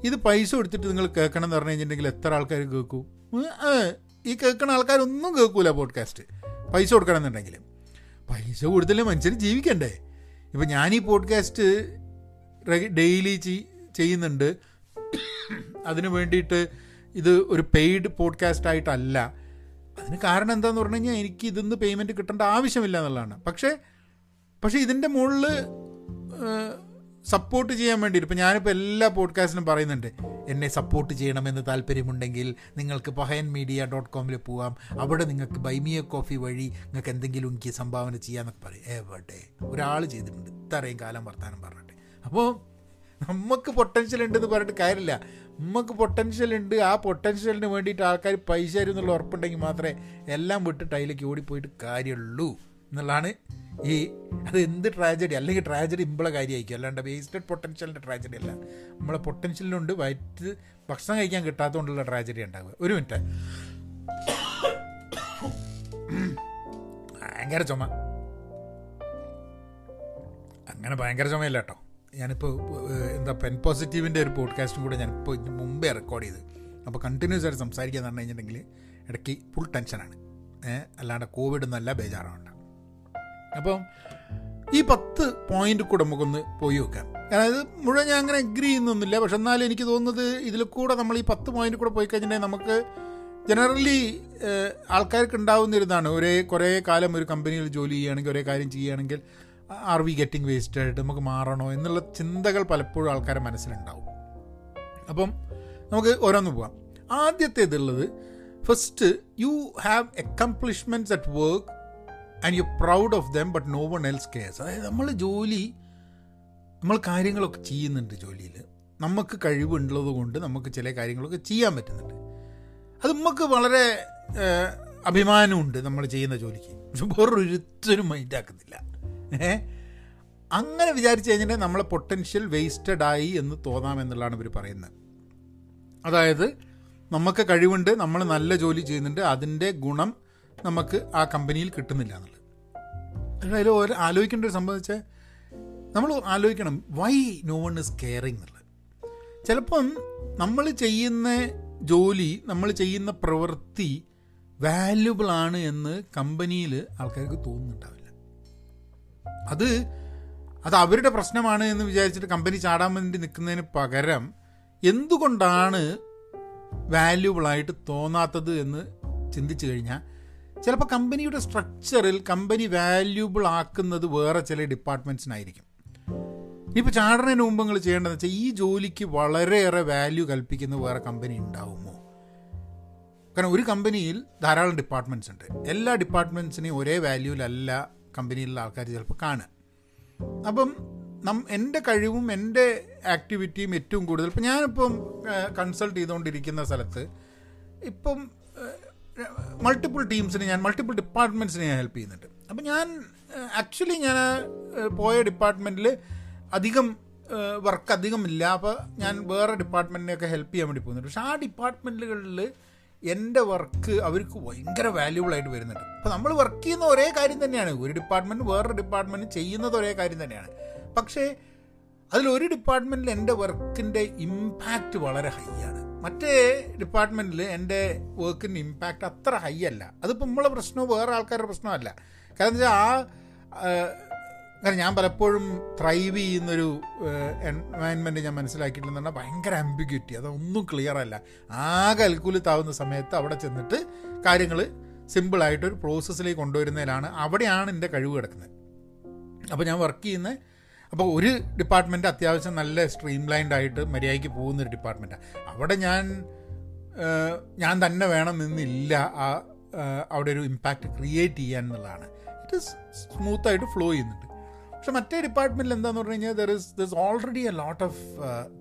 ഇത് പൈസ കൊടുത്തിട്ട് നിങ്ങൾ കേൾക്കണം എന്ന് പറഞ്ഞു കഴിഞ്ഞിട്ടുണ്ടെങ്കിൽ എത്ര ആൾക്കാർ കേൾക്കൂ? ഈ കേൾക്കുന്ന ആൾക്കാരൊന്നും കേൾക്കൂല പോഡ്കാസ്റ്റ് പൈസ കൊടുക്കണം എന്നുണ്ടെങ്കിൽ പൈസ കൊടുത്തില്ലേ മനുഷ്യന് ജീവിക്കണ്ടേ? ഇപ്പം ഞാൻ ഈ പോഡ്കാസ്റ്റ് ഡെയിലി ചെയ്യുന്നുണ്ട്. അതിന് വേണ്ടിയിട്ട് ഇത് ഒരു പെയ്ഡ് പോഡ്കാസ്റ്റ് ആയിട്ടല്ല. അതിന് കാരണം എന്താന്ന് പറഞ്ഞു കഴിഞ്ഞാൽ എനിക്ക് ഇതിന്ന് പേയ്മെന്റ് കിട്ടേണ്ട ആവശ്യമില്ല എന്നുള്ളതാണ്. പക്ഷേ പക്ഷേ ഇതിന്റെ മുകളിൽ സപ്പോർട്ട് ചെയ്യാൻ വേണ്ടിയിട്ട്. ഇപ്പോൾ ഞാനിപ്പോൾ എല്ലാ പോഡ്കാസ്റ്റിനും പറയുന്നുണ്ട്. എന്നെ സപ്പോർട്ട് ചെയ്യണമെന്ന് താല്പര്യമുണ്ടെങ്കിൽ നിങ്ങൾക്ക് പഹയൻ മീഡിയ ഡോട്ട് കോമിൽ പോവാം. അവിടെ നിങ്ങൾക്ക് ബൈമിയ കോഫി വഴി നിങ്ങൾക്ക് എന്തെങ്കിലും എനിക്ക് സംഭാവന ചെയ്യാമെന്നൊക്കെ പറയും. എവിടെ? ഒരാൾ ചെയ്തിട്ടുണ്ട്. ഇത്രയും കാലം വർത്താനം പറഞ്ഞിട്ട്. അപ്പോൾ നമുക്ക് പൊട്ടൻഷ്യൽ ഉണ്ടെന്ന് പറഞ്ഞിട്ട് കാര്യമില്ല. നമുക്ക് പൊട്ടൻഷ്യൽ ഉണ്ട്. ആ പൊട്ടൻഷ്യലിന് വേണ്ടിയിട്ട് ആൾക്കാർ പൈസ തരും എന്നുള്ള ഉറപ്പുണ്ടെങ്കിൽ മാത്രമേ എല്ലാം വിട്ടിട്ട് അതിലേക്ക് ഓടിപ്പോയിട്ട് കാര്യമുള്ളൂ. എന്നുള്ളതാണ് ഈ അത് എന്ത് ട്രാജഡി അല്ലെങ്കിൽ ട്രാജഡി ഇമ്പിളെ കാര്യമായിരിക്കും. അല്ലാണ്ട് വേസ്റ്റഡ് പൊട്ടൻഷ്യലിന്റെ ട്രാജഡി അല്ല. നമ്മളെ പൊട്ടൻഷ്യലിനുണ്ട് വയറ്റ് ഭക്ഷണം കഴിക്കാൻ കിട്ടാത്തതുകൊണ്ടുള്ള ട്രാജഡി ഉണ്ടാവുക. ഒരു മിനിറ്റ് ഭയങ്കര ചുമ. അങ്ങനെ ഭയങ്കര ചുമയല്ല കേട്ടോ. ഞാനിപ്പോൾ എന്താ പെൻ പോസിറ്റീവിന്റെ ഒരു പോഡ്കാസ്റ്റും കൂടെ ഞാനിപ്പോൾ മുമ്പേ റെക്കോർഡ് ചെയ്ത്. അപ്പോൾ കണ്ടിന്യൂസ് ആയിട്ട് സംസാരിക്കുക എന്ന് പറഞ്ഞു കഴിഞ്ഞിട്ടുണ്ടെങ്കിൽ ഇടയ്ക്ക് ഫുൾ ടെൻഷനാണ് അല്ലാണ്ട് കോവിഡ് എന്നല്ല ബേജാറാവണ്ട. അപ്പം ഈ പത്ത് പോയിന്റ് കൂടെ നമുക്കൊന്ന് പോയി നോക്കാം. അതായത് മുഴുവൻ ഞാൻ അങ്ങനെ അഗ്രി ചെയ്യുന്നൊന്നുമില്ല. പക്ഷെ എന്നാലും എനിക്ക് തോന്നുന്നത് ഇതിൽ കൂടെ നമ്മൾ ഈ പത്ത് പോയിന്റ് കൂടെ പോയി കഴിഞ്ഞിട്ടുണ്ടെങ്കിൽ നമുക്ക് ജനറലി ആൾക്കാർക്ക് ഉണ്ടാവുന്ന ഒരു ഒരേ കുറേ കാലം ഒരു കമ്പനിയിൽ ജോലി ചെയ്യുകയാണെങ്കിൽ ഒരേ കാര്യം ചെയ്യുകയാണെങ്കിൽ ആർ വി ഗെറ്റിംഗ് വേസ്റ്റഡ് നമുക്ക് മാറണോ എന്നുള്ള ചിന്തകൾ പലപ്പോഴും ആൾക്കാരുടെ മനസ്സിലുണ്ടാവും. അപ്പം നമുക്ക് ഓരോന്ന് പോവാം. ആദ്യത്തേതുള്ളത് first you have accomplishments at work and you proud of them but no one else cares അതായത് നമ്മൾ ജോലി നമ്മൾ കാര്യങ്ങളൊക്കെ ചെയ്യുന്നുണ്ട് ജോലിയിൽ. നമുക്ക് കഴിവുള്ളത് കൊണ്ട് നമുക്ക് ചില കാര്യങ്ങളൊക്കെ ചെയ്യാൻ പറ്റുന്നുണ്ട്. അത് നമുക്ക് വളരെ അഭിമാനമുണ്ട് നമ്മൾ ചെയ്യുന്ന ജോലിക്ക്. വേറൊരുത്തരും മൈൻഡാക്കുന്നില്ല ഏ? അങ്ങനെ വിചാരിച്ചു കഴിഞ്ഞാൽ നമ്മളെ പൊട്ടൻഷ്യൽ വേസ്റ്റഡ് ആയി എന്ന് തോന്നാമെന്നുള്ളതാണ് ഇവർ പറയുന്നത്. അതായത് നമുക്ക് കഴിവുണ്ട് നമ്മൾ നല്ല ജോലി ചെയ്യുന്നുണ്ട് അതിന്റെ ഗുണം നമുക്ക് ആ കമ്പനിയിൽ കിട്ടുന്നില്ല എന്നുള്ളത്. അതിൽ ഒരു ആലോചിക്കേണ്ട ഒരു സംഭവിച്ചാൽ നമ്മൾ ആലോചിക്കണം why no one is caring എന്നുള്ളത്. ചിലപ്പം നമ്മൾ ചെയ്യുന്ന ജോലി നമ്മൾ ചെയ്യുന്ന പ്രവൃത്തി വാല്യുബിൾ ആണ് എന്ന് കമ്പനിയിൽ ആൾക്കാർക്ക് തോന്നുന്നുണ്ടാവില്ല. അത് അത് അവരുടെ പ്രശ്നമാണ് എന്ന് വിചാരിച്ചിട്ട് കമ്പനി ചാടാൻ വേണ്ടി നിൽക്കുന്നതിന് പകരം എന്തുകൊണ്ടാണ് വാല്യുബിളായിട്ട് തോന്നാത്തത് എന്ന് ചിന്തിച്ചു കഴിഞ്ഞാൽ ചിലപ്പോൾ കമ്പനിയുടെ സ്ട്രക്ചറിൽ കമ്പനി വാല്യൂബിൾ ആക്കുന്നത് വേറെ ചില ഡിപ്പാർട്ട്മെന്റ്സിനായിരിക്കും ഇനിയിപ്പോൾ ചാടുന്നതിന് മുമ്പ് നിങ്ങൾ ചെയ്യേണ്ടതെന്ന് വെച്ചാൽ ഈ ജോലിക്ക് വളരെയേറെ വാല്യൂ കൽപ്പിക്കുന്ന വേറെ കമ്പനി ഉണ്ടാവുമോ? കാരണം ഒരു കമ്പനിയിൽ ധാരാളം ഡിപ്പാർട്ട്മെന്റ്സ് ഉണ്ട്. എല്ലാ ഡിപ്പാർട്ട്മെന്റ്സിനെയും ഒരേ വാല്യൂവിലല്ല കമ്പനിയിലുള്ള ആൾക്കാർ ചിലപ്പോൾ കാണുക. അപ്പം നം എന്റെ കഴിവും എന്റെ ആക്ടിവിറ്റിയും ഏറ്റവും കൂടുതൽ ഇപ്പം ഞാനിപ്പം കൺസൾട്ട് ചെയ്തുകൊണ്ടിരിക്കുന്ന സ്ഥലത്ത് ഇപ്പം മൾട്ടിപ്പിൾ ടീംസിന് ഞാൻ മൾട്ടിപ്പിൾ ഡിപ്പാർട്ട്മെന്റ്സിന് ഞാൻ ഹെൽപ്പ് ചെയ്യുന്നുണ്ട്. അപ്പം ഞാൻ ആക്ച്വലി ഞാൻ പോയ ഡിപ്പാർട്ട്മെന്റിൽ അധികം വർക്ക് അധികം ഇല്ല അപ്പോൾ ഞാൻ വേറെ ഡിപ്പാർട്ട്മെന്റിനെയൊക്കെ ഹെൽപ്പ് ചെയ്യാൻ വേണ്ടി പോകുന്നുണ്ട്. പക്ഷേ ആ ഡിപ്പാർട്ട്മെന്റുകളിൽ എന്റെ വർക്ക് അവർക്ക് ഭയങ്കര വാല്യൂബിൾ ആയിട്ട് വരുന്നുണ്ട്. അപ്പോൾ നമ്മൾ വർക്ക് ചെയ്യുന്ന ഒരേ കാര്യം തന്നെയാണ്. ഒരു ഡിപ്പാർട്ട്മെന്റ് വേറൊരു ഡിപ്പാർട്ട്മെന്റ് ചെയ്യുന്നത് ഒരേ കാര്യം തന്നെയാണ്. പക്ഷേ അതിലൊരു ഡിപ്പാർട്ട്മെന്റിൽ എന്റെ വർക്കിന്റെ ഇമ്പാക്റ്റ് വളരെ ഹൈ ആണ്. മറ്റേ ഡിപ്പാർട്ട്മെന്റിൽ എന്റെ വർക്കിന്റെ ഇമ്പാക്റ്റ് അത്ര ഹൈ അല്ല. അതിപ്പോൾ നമ്മളെ പ്രശ്നമോ വേറെ ആൾക്കാരുടെ പ്രശ്നമല്ല കാരണം വെച്ചാൽ ആ കാരണം ഞാൻ പലപ്പോഴും ത്രൈവ് ചെയ്യുന്നൊരു എൻവയൺമെന്റ് ഞാൻ മനസ്സിലാക്കിയിട്ടില്ലെന്ന് പറഞ്ഞാൽ ഭയങ്കര ആംബിഗ്യൂറ്റി അതൊന്നും ക്ലിയർ അല്ല. ആകെ അൽക്കുലത്താവുന്ന സമയത്ത് അവിടെ ചെന്നിട്ട് കാര്യങ്ങൾ സിമ്പിളായിട്ടൊരു പ്രോസസ്സിലേക്ക് കൊണ്ടുവരുന്നതിലാണ് അവിടെയാണ് എന്റെ കഴിവ് കിടക്കുന്നത്. അപ്പോൾ ഞാൻ വർക്ക് ചെയ്യുന്ന അപ്പോൾ ഒരു ഡിപ്പാർട്ട്മെന്റ് അത്യാവശ്യം നല്ല സ്ട്രീം ലൈൻഡ് ആയിട്ട് മര്യാദയ്ക്ക് പോകുന്നൊരു ഡിപ്പാർട്ട്മെന്റാണ് അവിടെ ഞാൻ ഞാൻ തന്നെ വേണം നിന്നില്ല ആ അവിടെ ഒരു ഇമ്പാക്റ്റ് ക്രിയേറ്റ് ചെയ്യാൻ എന്നുള്ളതാണ്. ഇറ്റ് ഇസ് സ്മൂത്തായിട്ട് ഫ്ലോ ചെയ്യുന്നുണ്ട്. പക്ഷെ മറ്റേ ഡിപ്പാർട്ട്മെന്റിൽ എന്താന്ന് പറഞ്ഞു കഴിഞ്ഞാൽ there is this already a lot of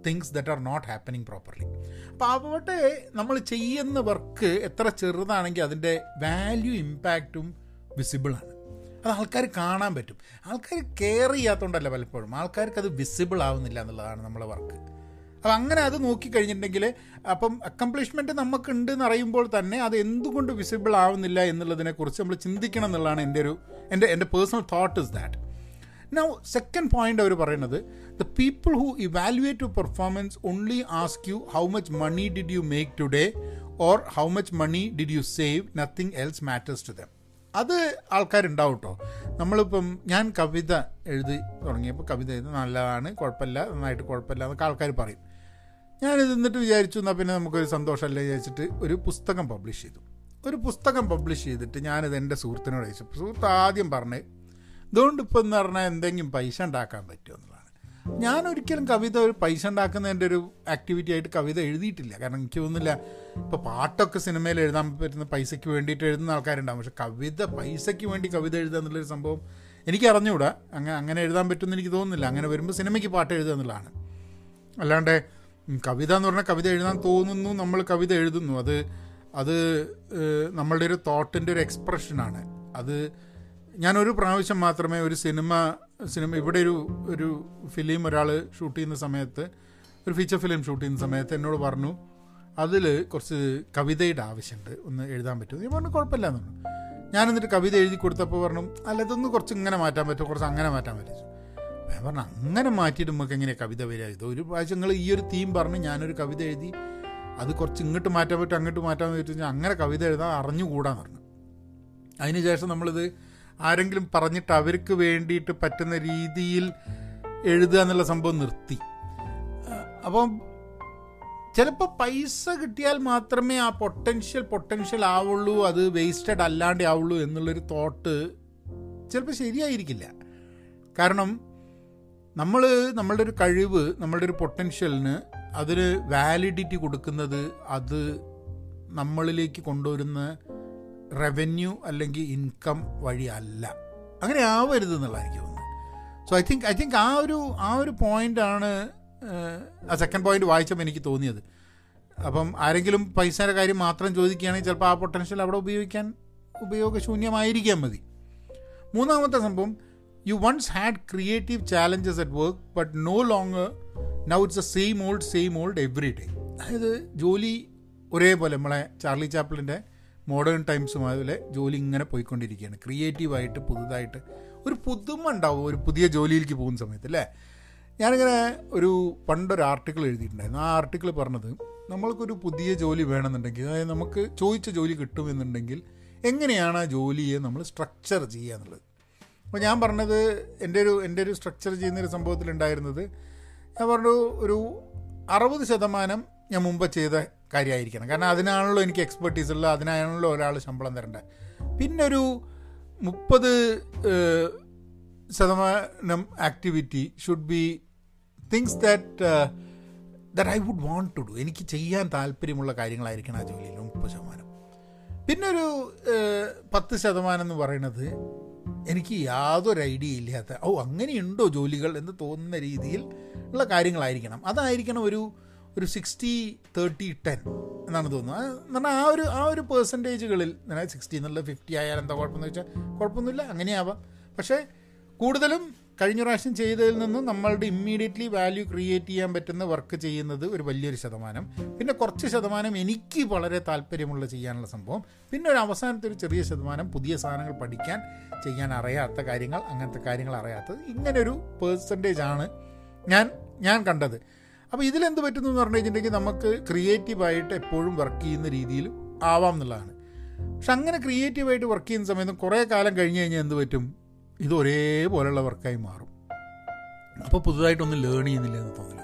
things that are not happening properly അപ്പോൾ അവിടെ നമ്മൾ ചെയ്യുന്ന വർക്ക് എത്ര ചെറുതാണെങ്കിൽ അതിന്റെ വാല്യൂ ഇമ്പാക്റ്റും വിസിബിളാണ് അത് ആൾക്കാർ കാണാൻ പറ്റും. ആൾക്കാർ കെയർ ചെയ്യാത്തതുകൊണ്ടല്ല പലപ്പോഴും. ആൾക്കാർക്ക് അത് വിസിബിൾ ആവുന്നില്ല എന്നുള്ളതാണ് നമ്മളെ വർക്ക് അപ്പം അങ്ങനെ അത് നോക്കിക്കഴിഞ്ഞിട്ടുണ്ടെങ്കിൽ അപ്പം അക്കംപ്ലിഷ്മെന്റ് നമുക്കുണ്ട് എന്ന് അറിയുമ്പോൾ തന്നെ അത് എന്തുകൊണ്ട് വിസിബിൾ ആവുന്നില്ല എന്നുള്ളതിനെക്കുറിച്ച് നമ്മൾ ചിന്തിക്കണം എന്നുള്ളതാണ് എന്റെ ഒരു എന്റെ എന്റെ personal thought is that now second point അവർ പറയുന്നത് the people who evaluate you performance only ask you how much money did you make today or how much money did you save nothing else matters to them അത് ആൾക്കാരുണ്ടാവും കേട്ടോ നമ്മളിപ്പം ഞാൻ കവിത എഴുതി തുടങ്ങിയപ്പോൾ കവിത എഴുതി നല്ലതാണ് കുഴപ്പമില്ല നന്നായിട്ട് കുഴപ്പമില്ല എന്നൊക്കെ ആൾക്കാർ പറയും. ഞാനിത് എന്നിട്ട് വിചാരിച്ചു എന്നാൽ പിന്നെ നമുക്കൊരു സന്തോഷമല്ലേ വിചാരിച്ചിട്ട് ഒരു പുസ്തകം പബ്ലിഷ് ചെയ്തു. ഒരു പുസ്തകം പബ്ലിഷ് ചെയ്തിട്ട് ഞാനിത് എന്റെ സുഹൃത്തിനോട് അയച്ചു സുഹൃത്ത് ആദ്യം പറഞ്ഞ് ഇതുകൊണ്ട് ഇപ്പം എന്ന് പറഞ്ഞാൽ എന്തെങ്കിലും പൈസ ഉണ്ടാക്കാൻ പറ്റുമോ? ഞാൻ ഒരിക്കലും കവിത ഒരു പൈസ ഉണ്ടാക്കുന്നതിന്റെ ഒരു ആക്ടിവിറ്റി ആയിട്ട് കവിത എഴുതിയിട്ടില്ല. കാരണം എനിക്ക് തോന്നുന്നില്ല ഇപ്പോൾ പാട്ടൊക്കെ സിനിമയിൽ എഴുതാൻ പറ്റുന്ന പൈസയ്ക്ക് വേണ്ടിയിട്ട് എഴുതുന്ന ആൾക്കാരുണ്ടാവും. പക്ഷെ കവിത പൈസയ്ക്ക് വേണ്ടി കവിത എഴുതുക എന്നുള്ളൊരു സംഭവം എനിക്ക് അറിഞ്ഞുകൂടാ. അങ്ങനെ അങ്ങനെ എഴുതാൻ പറ്റുമെന്ന് എനിക്ക് തോന്നുന്നില്ല. അങ്ങനെ വരുമ്പോൾ സിനിമയ്ക്ക് പാട്ട് എഴുതുക എന്നുള്ളതാണ്. അല്ലാണ്ട് കവിത എന്ന് പറഞ്ഞാൽ കവിത എഴുതാൻ തോന്നുന്നു നമ്മൾ കവിത എഴുതുന്നു. അത് അത് നമ്മളുടെ ഒരു തോട്ടിന്റെ ഒരു എക്സ്പ്രഷനാണ് അത് ഞാനൊരു പ്രാവശ്യം മാത്രമേ ഒരു സിനിമ സിനിമ ഇവിടെ ഒരു ഒരു ഫിലിം ഒരാൾ ഷൂട്ട് ചെയ്യുന്ന സമയത്ത് ഒരു ഫീച്ചർ ഫിലിം ഷൂട്ട് ചെയ്യുന്ന സമയത്ത് എന്നോട് പറഞ്ഞു അതിൽ കുറച്ച് കവിതയുടെ ആവശ്യമുണ്ട്. ഒന്ന് എഴുതാൻ പറ്റുമോ? ഞാൻ പറഞ്ഞു കുഴപ്പമില്ല എന്ന് ഞാൻ എന്നിട്ട് കവിത എഴുതി കൊടുത്തപ്പോൾ പറഞ്ഞു അല്ല ഇതൊന്ന് കുറച്ച് ഇങ്ങനെ മാറ്റാൻ പറ്റുമോ? കുറച്ച് അങ്ങനെ മാറ്റാൻ പറ്റും ഞാൻ പറഞ്ഞു അങ്ങനെ മാറ്റിയിട്ട് നമുക്ക് എങ്ങനെയാണ് കവിത വരിക? ഇത് ഒരു പ്രാവശ്യം നിങ്ങൾ ഈ ഒരു തീം പറഞ്ഞ് ഞാനൊരു കവിത എഴുതി അത് കുറച്ച് ഇങ്ങോട്ട് മാറ്റാൻ പറ്റും അങ്ങോട്ട് മാറ്റാൻ പറ്റും അങ്ങനെ കവിത എഴുതാൻ അറിഞ്ഞുകൂടാന്ന് പറഞ്ഞു. അതിനുശേഷം നമ്മളിത് ആരെങ്കിലും പറഞ്ഞിട്ട് അവർക്ക് വേണ്ടിയിട്ട് പറ്റുന്ന രീതിയിൽ എഴുതുക എന്നുള്ള സംഭവം നിർത്തി. അപ്പം ചിലപ്പോൾ പൈസ കിട്ടിയാൽ മാത്രമേ ആ പൊട്ടൻഷ്യൽ പൊട്ടൻഷ്യൽ ആവുള്ളൂ അത് വേസ്റ്റഡ് അല്ലാണ്ട് ആവുള്ളൂ എന്നുള്ളൊരു തോട്ട് ചിലപ്പോൾ ശരിയായിരിക്കില്ല. കാരണം നമ്മൾ നമ്മളുടെ ഒരു കഴിവ് നമ്മളുടെ ഒരു പൊട്ടൻഷ്യലിന് അതിന് വാലിഡിറ്റി കൊടുക്കുന്നത് അത് നമ്മളിലേക്ക് കൊണ്ടുവരുന്ന റവന്യൂ അല്ലെങ്കിൽ ഇൻകം വഴി അല്ല. അങ്ങനെ ആവരുത് എന്നുള്ള എനിക്ക് തോന്നുന്നത്. So I think I think ആ ഒരു ആ ഒരു പോയിന്റാണ് ആ സെക്കൻഡ് പോയിന്റ് വായിച്ചപ്പോൾ എനിക്ക് തോന്നിയത്. അപ്പം ആരെങ്കിലും പൈസയുടെ കാര്യം മാത്രം ചോദിക്കുകയാണെങ്കിൽ ചിലപ്പോൾ ആ പൊട്ടൻഷ്യൽ അവിടെ ഉപയോഗിക്കാൻ ഉപയോഗശൂന്യമായിരിക്കാൻ മതി. മൂന്നാമത്തെ സംഭവം you once had creative challenges at work but no longer now it's a same old same old every day അതായത് ജോലി ഒരേപോലെ നമ്മളെ ചാർലി ചാപ്പിളിന്റെ മോഡേൺ ടൈംസും അതുപോലെ ജോലി ഇങ്ങനെ പോയിക്കൊണ്ടിരിക്കുകയാണ് ക്രിയേറ്റീവായിട്ട് പുതുതായിട്ട് ഒരു പുതുമ ഉണ്ടാവും ഒരു പുതിയ ജോലിയിലേക്ക് പോകുന്ന സമയത്ത് അല്ലേ? ഞാനിങ്ങനെ ഒരു പണ്ടൊരു ആർട്ടിക്കിൾ എഴുതിയിട്ടുണ്ടായിരുന്നു. ആ ആർട്ടിക്കിൾ പറഞ്ഞത് നമ്മൾക്കൊരു പുതിയ ജോലി വേണമെന്നുണ്ടെങ്കിൽ അതായത് നമുക്ക് ചോദിച്ച ജോലി കിട്ടുമെന്നുണ്ടെങ്കിൽ എങ്ങനെയാണ് ആ ജോലിയെ നമ്മൾ സ്ട്രക്ചർ ചെയ്യുക എന്നുള്ളത്? അപ്പോൾ ഞാൻ പറഞ്ഞത് എന്റെ ഒരു എന്റെ ഒരു സ്ട്രക്ചർ ചെയ്യുന്നൊരു സംഭവത്തിലുണ്ടായിരുന്നത് ഞാൻ പറഞ്ഞു ഒരു അറുപത് ശതമാനം ഞാൻ മുമ്പ് ചെയ്ത കാര്യമായിരിക്കണം. കാരണം അതിനാണല്ലോ എനിക്ക് എക്സ്പെർട്ടീസ് ഉള്ളത് അതിനാണല്ലോ ഒരാൾ ശമ്പളം തരേണ്ടത് പിന്നെ ഒരു മുപ്പത് ശതമാനം activity should be things that that I would want to do എനിക്ക് ചെയ്യാൻ താല്പര്യമുള്ള കാര്യങ്ങളായിരിക്കണം ആ ജോലിയിൽ മുപ്പത് ശതമാനം. പിന്നെ ഒരു പത്ത് ശതമാനം എന്ന് പറയുന്നത് എനിക്ക് യാതൊരു ഐഡിയ ഇല്ലാത്ത ഓ അങ്ങനെയുണ്ടോ ജോലികൾ എന്ന് തോന്നുന്ന രീതിയിൽ ഉള്ള കാര്യങ്ങളായിരിക്കണം. അതായിരിക്കണം ഒരു ഒരു സിക്സ്റ്റി തേർട്ടി ടെൻ എന്നാണ് തോന്നുന്നത്. എന്ന് പറഞ്ഞാൽ ആ ഒരു ആ ഒരു പേഴ്സന്റേജുകളിൽ സിക്സ്റ്റി എന്നുള്ളത് ഫിഫ്റ്റി ആയാലും എന്താ കുഴപ്പമെന്ന് വെച്ചാൽ കുഴപ്പമൊന്നുമില്ല അങ്ങനെയാവാം. പക്ഷേ കൂടുതലും കഴിഞ്ഞ പ്രാവശ്യം ചെയ്തതിൽ നിന്നും നമ്മളുടെ ഇമ്മീഡിയറ്റ്ലി വാല്യൂ ക്രിയേറ്റ് ചെയ്യാൻ പറ്റുന്ന വർക്ക് ചെയ്യുന്നത് ഒരു വലിയൊരു ശതമാനം. പിന്നെ കുറച്ച് ശതമാനം എനിക്ക് വളരെ താല്പര്യമുള്ള ചെയ്യാനുള്ള സംഭവം. പിന്നെ ഒരു അവസാനത്തെ ഒരു ചെറിയ ശതമാനം പുതിയ സാധനങ്ങൾ പഠിക്കാൻ ചെയ്യാൻ അറിയാത്ത കാര്യങ്ങൾ അങ്ങനത്തെ കാര്യങ്ങൾ അറിയാത്തത് ഇങ്ങനൊരു പേഴ്സന്റേജ് ആണ് ഞാൻ ഞാൻ കണ്ടത്. അപ്പോൾ ഇതിലെന്ത് പറ്റുന്നു എന്ന് പറഞ്ഞു കഴിഞ്ഞിട്ടുണ്ടെങ്കിൽ നമുക്ക് ക്രിയേറ്റീവായിട്ട് എപ്പോഴും വർക്ക് ചെയ്യുന്ന രീതിയിൽ ആവാം എന്നുള്ളതാണ്. പക്ഷെ അങ്ങനെ ക്രിയേറ്റീവായിട്ട് വർക്ക് ചെയ്യുന്ന സമയത്ത് കുറേ കാലം കഴിഞ്ഞ് കഴിഞ്ഞാൽ എന്ത് പറ്റും? ഇത് ഒരേപോലെയുള്ള വർക്കായി മാറും. അപ്പോൾ പുതുതായിട്ടൊന്നും ലേൺ ചെയ്യുന്നില്ല എന്ന് തോന്നില്ല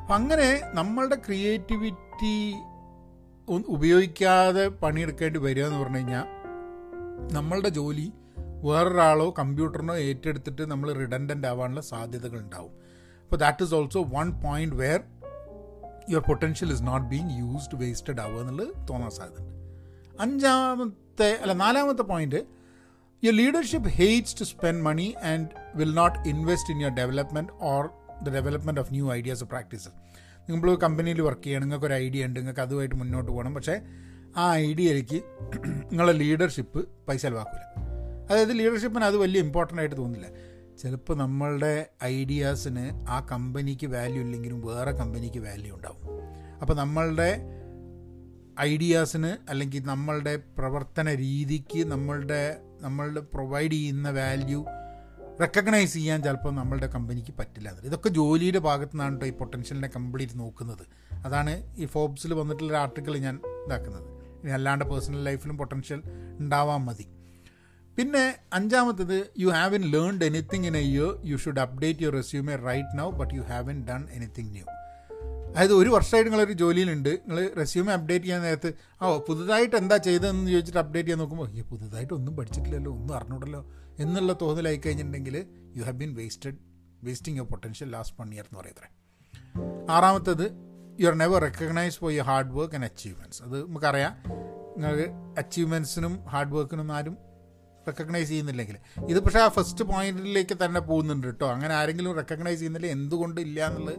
അപ്പം അങ്ങനെ നമ്മളുടെ ക്രിയേറ്റിവിറ്റി ഉപയോഗിക്കാതെ പണിയെടുക്കേണ്ടി വരിക എന്ന് പറഞ്ഞു കഴിഞ്ഞാൽ നമ്മളുടെ ജോലി വേറൊരാളോ കമ്പ്യൂട്ടറിനോ ഏറ്റെടുത്തിട്ട് നമ്മൾ റിഡൻഡന്റ് ആവാനുള്ള സാധ്യതകൾ ഉണ്ടാവും. അപ്പോൾ that is also one point where your potential is not being used wasted ആവുക എന്നുള്ളത് തോന്നാൻ സാധ്യതയുണ്ട്. അഞ്ചാമത്തെ അല്ല നാലാമത്തെ point your leadership hates to spend money and will not invest in your development or the development of new ideas practices നിങ്ങൾ കമ്പനിയിൽ work ചെയ്യണം നിങ്ങൾക്ക് ഒരു ഐഡിയ ഉണ്ട് നിങ്ങൾക്ക് അതുമായിട്ട് മുന്നോട്ട് പോകണം പക്ഷേ ആ ഐഡിയയിലേക്ക് നിങ്ങളുടെ ലീഡർഷിപ്പ് പൈസ ചിലവാക്കില്ല അതായത് ലീഡർഷിപ്പിന് അത് വലിയ ഇമ്പോർട്ടന്റ് ആയിട്ട് തോന്നില്ല ചിലപ്പോൾ നമ്മളുടെ ഐഡിയാസിന് ആ കമ്പനിക്ക് വാല്യൂ ഇല്ലെങ്കിലും വേറെ കമ്പനിക്ക് വാല്യൂ ഉണ്ടാവും. അപ്പോൾ നമ്മളുടെ ഐഡിയാസിന് അല്ലെങ്കിൽ നമ്മളുടെ പ്രവർത്തന രീതിക്ക് നമ്മളുടെ നമ്മളുടെ പ്രൊവൈഡ് ചെയ്യുന്ന വാല്യൂ റെക്കഗ്നൈസ് ചെയ്യാൻ ചിലപ്പോൾ നമ്മളുടെ കമ്പനിക്ക് പറ്റില്ല. ഇതൊക്കെ ജോലിയുടെ ഭാഗത്തു നിന്നാണ് കേട്ടോ ഈ പൊട്ടൻഷ്യലിനെ കംപ്ലീറ്റ് നോക്കുന്നത്. അതാണ് ഈ ഫോബ്സിൽ വന്നിട്ടുള്ള ആർട്ടിക്കിൾ ഞാൻ ഇതാക്കുന്നത്. ഇനി അല്ലാണ്ട് പേഴ്സണൽ ലൈഫിലും പൊട്ടൻഷ്യൽ ഉണ്ടാവാൻ മതി. പിന്നെ അഞ്ചാമത്തത് you haven't learned anything in a year you should update your resume right now but you haven't done anything new അതായത് ഒരു വർഷമായിട്ട് നിങ്ങളൊരു ജോലിയിലുണ്ട്. നിങ്ങൾ റെസ്യൂമെ അപ്ഡേറ്റ് ചെയ്യാൻ നേരത്ത് ആ പുതുതായിട്ട് എന്താ ചെയ്തതെന്ന് ചോദിച്ചിട്ട് അപ്ഡേറ്റ് ചെയ്യാൻ നോക്കുമ്പോൾ ഈ പുതുതായിട്ട് ഒന്നും പഠിച്ചിട്ടില്ലല്ലോ ഒന്നും അറിഞ്ഞൂടല്ലോ എന്നുള്ള തോന്നലായി കഴിഞ്ഞിട്ടുണ്ടെങ്കിൽ you have been wasted wasting your potential last one year എന്ന് പറയുന്നത് ആറാമത്തത് you are never recognise for you hard work and achievements അത് നമുക്കറിയാം. നിങ്ങൾക്ക് അച്ചീവ്മെന്റ്സിനും ഹാർഡ് വർക്കിനും ആരും റെക്കഗ്നൈസ് ചെയ്യുന്നില്ലെങ്കിൽ. ഇത് പക്ഷേ ആ ഫസ്റ്റ് പോയിന്റിലേക്ക് തന്നെ പോകുന്നുണ്ട് കേട്ടോ. അങ്ങനെ ആരെങ്കിലും റെക്കഗ്നൈസ് ചെയ്യുന്നില്ല എന്തുകൊണ്ട് ഇല്ല എന്നുള്ളത്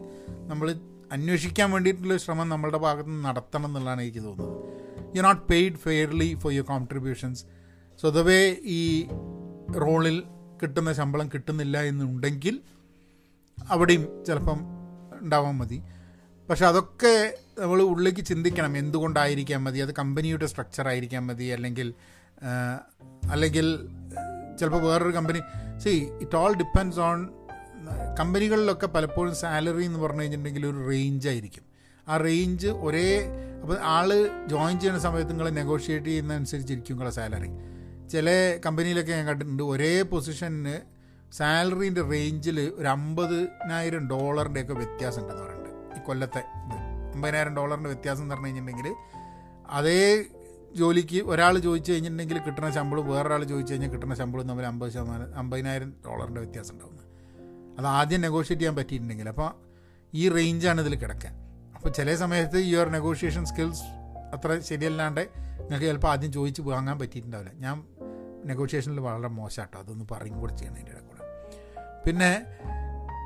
നമ്മൾ അന്വേഷിക്കാൻ വേണ്ടിയിട്ടുള്ള ശ്രമം നമ്മളുടെ ഭാഗത്ത് നിന്ന് നടത്തണം എന്നുള്ളതാണ് എനിക്ക് തോന്നുന്നത്. You not paid fairly for your contributions വേ ഈ റോളിൽ കിട്ടുന്ന ശമ്പളം കിട്ടുന്നില്ല എന്നുണ്ടെങ്കിൽ അവിടെയും ചിലപ്പം ഉണ്ടാവാൻ മതി. പക്ഷെ അതൊക്കെ നമ്മൾ ഉള്ളിലേക്ക് ചിന്തിക്കണം. എന്തുകൊണ്ടായിരിക്കാൻ മതി? അത് കമ്പനിയുടെ സ്ട്രക്ചർ ആയിരിക്കാൻ മതി. അല്ലെങ്കിൽ അല്ലെങ്കിൽ ചിലപ്പോൾ വേറൊരു company see it all depends on കമ്പനികളിലൊക്കെ പലപ്പോഴും സാലറി എന്ന് പറഞ്ഞു കഴിഞ്ഞിട്ടുണ്ടെങ്കിൽ ഒരു റേഞ്ച് ആയിരിക്കും. ആ റേഞ്ച് ഒരേ അപ്പോൾ ആൾ ജോയിൻ ചെയ്യുന്ന സമയത്ത് നിങ്ങൾ നെഗോഷിയേറ്റ് ചെയ്യുന്ന അനുസരിച്ചിരിക്കും നിങ്ങളെ സാലറി ചില കമ്പനിയിലൊക്കെ ഞാൻ കണ്ടിട്ടുണ്ട് ഒരേ പൊസിഷന് സാലറീന്റെ റേഞ്ചിൽ ഒരു അമ്പതിനായിരം ഡോളറിന്റെയൊക്കെ വ്യത്യാസം ഉണ്ടെന്ന് പറയുന്നുണ്ട്. ഈ കൊല്ലത്തെ അമ്പതിനായിരം ഡോളറിന്റെ വ്യത്യാസം എന്ന് പറഞ്ഞു കഴിഞ്ഞിട്ടുണ്ടെങ്കിൽ അതേ ജോലിക്ക് ഒരാൾ ചോദിച്ചു കഴിഞ്ഞിട്ടുണ്ടെങ്കിൽ കിട്ടുന്ന ശമ്പളം വേറൊരാൾ ചോദിച്ചു കഴിഞ്ഞാൽ കിട്ടുന്ന ശമ്പളം തമ്മിൽ അമ്പത് ശതമാനം അമ്പതിനായിരം ഡോളറിന്റെ വ്യത്യാസം ഉണ്ടാകുന്നത് അത് ആദ്യം നെഗോഷിയേറ്റ് ചെയ്യാൻ പറ്റിയിട്ടുണ്ടെങ്കിൽ. അപ്പോൾ ഈ റേഞ്ചാണ് ഇതിൽ കിടക്കാൻ. അപ്പോൾ ചില സമയത്ത് യുവർ നെഗോഷിയേഷൻ സ്കിൽസ് അത്ര ശരിയല്ലാണ്ട് നിങ്ങൾക്ക് ചിലപ്പോൾ ആദ്യം ചോദിച്ച് വാങ്ങാൻ പറ്റിയിട്ടുണ്ടാവില്ല. ഞാൻ നെഗോഷിയേഷനിൽ വളരെ മോശമാട്ടോ അതൊന്ന് പറയും കൂടെ ചെയ്യണം ഇടയിൽ കൂടെ. പിന്നെ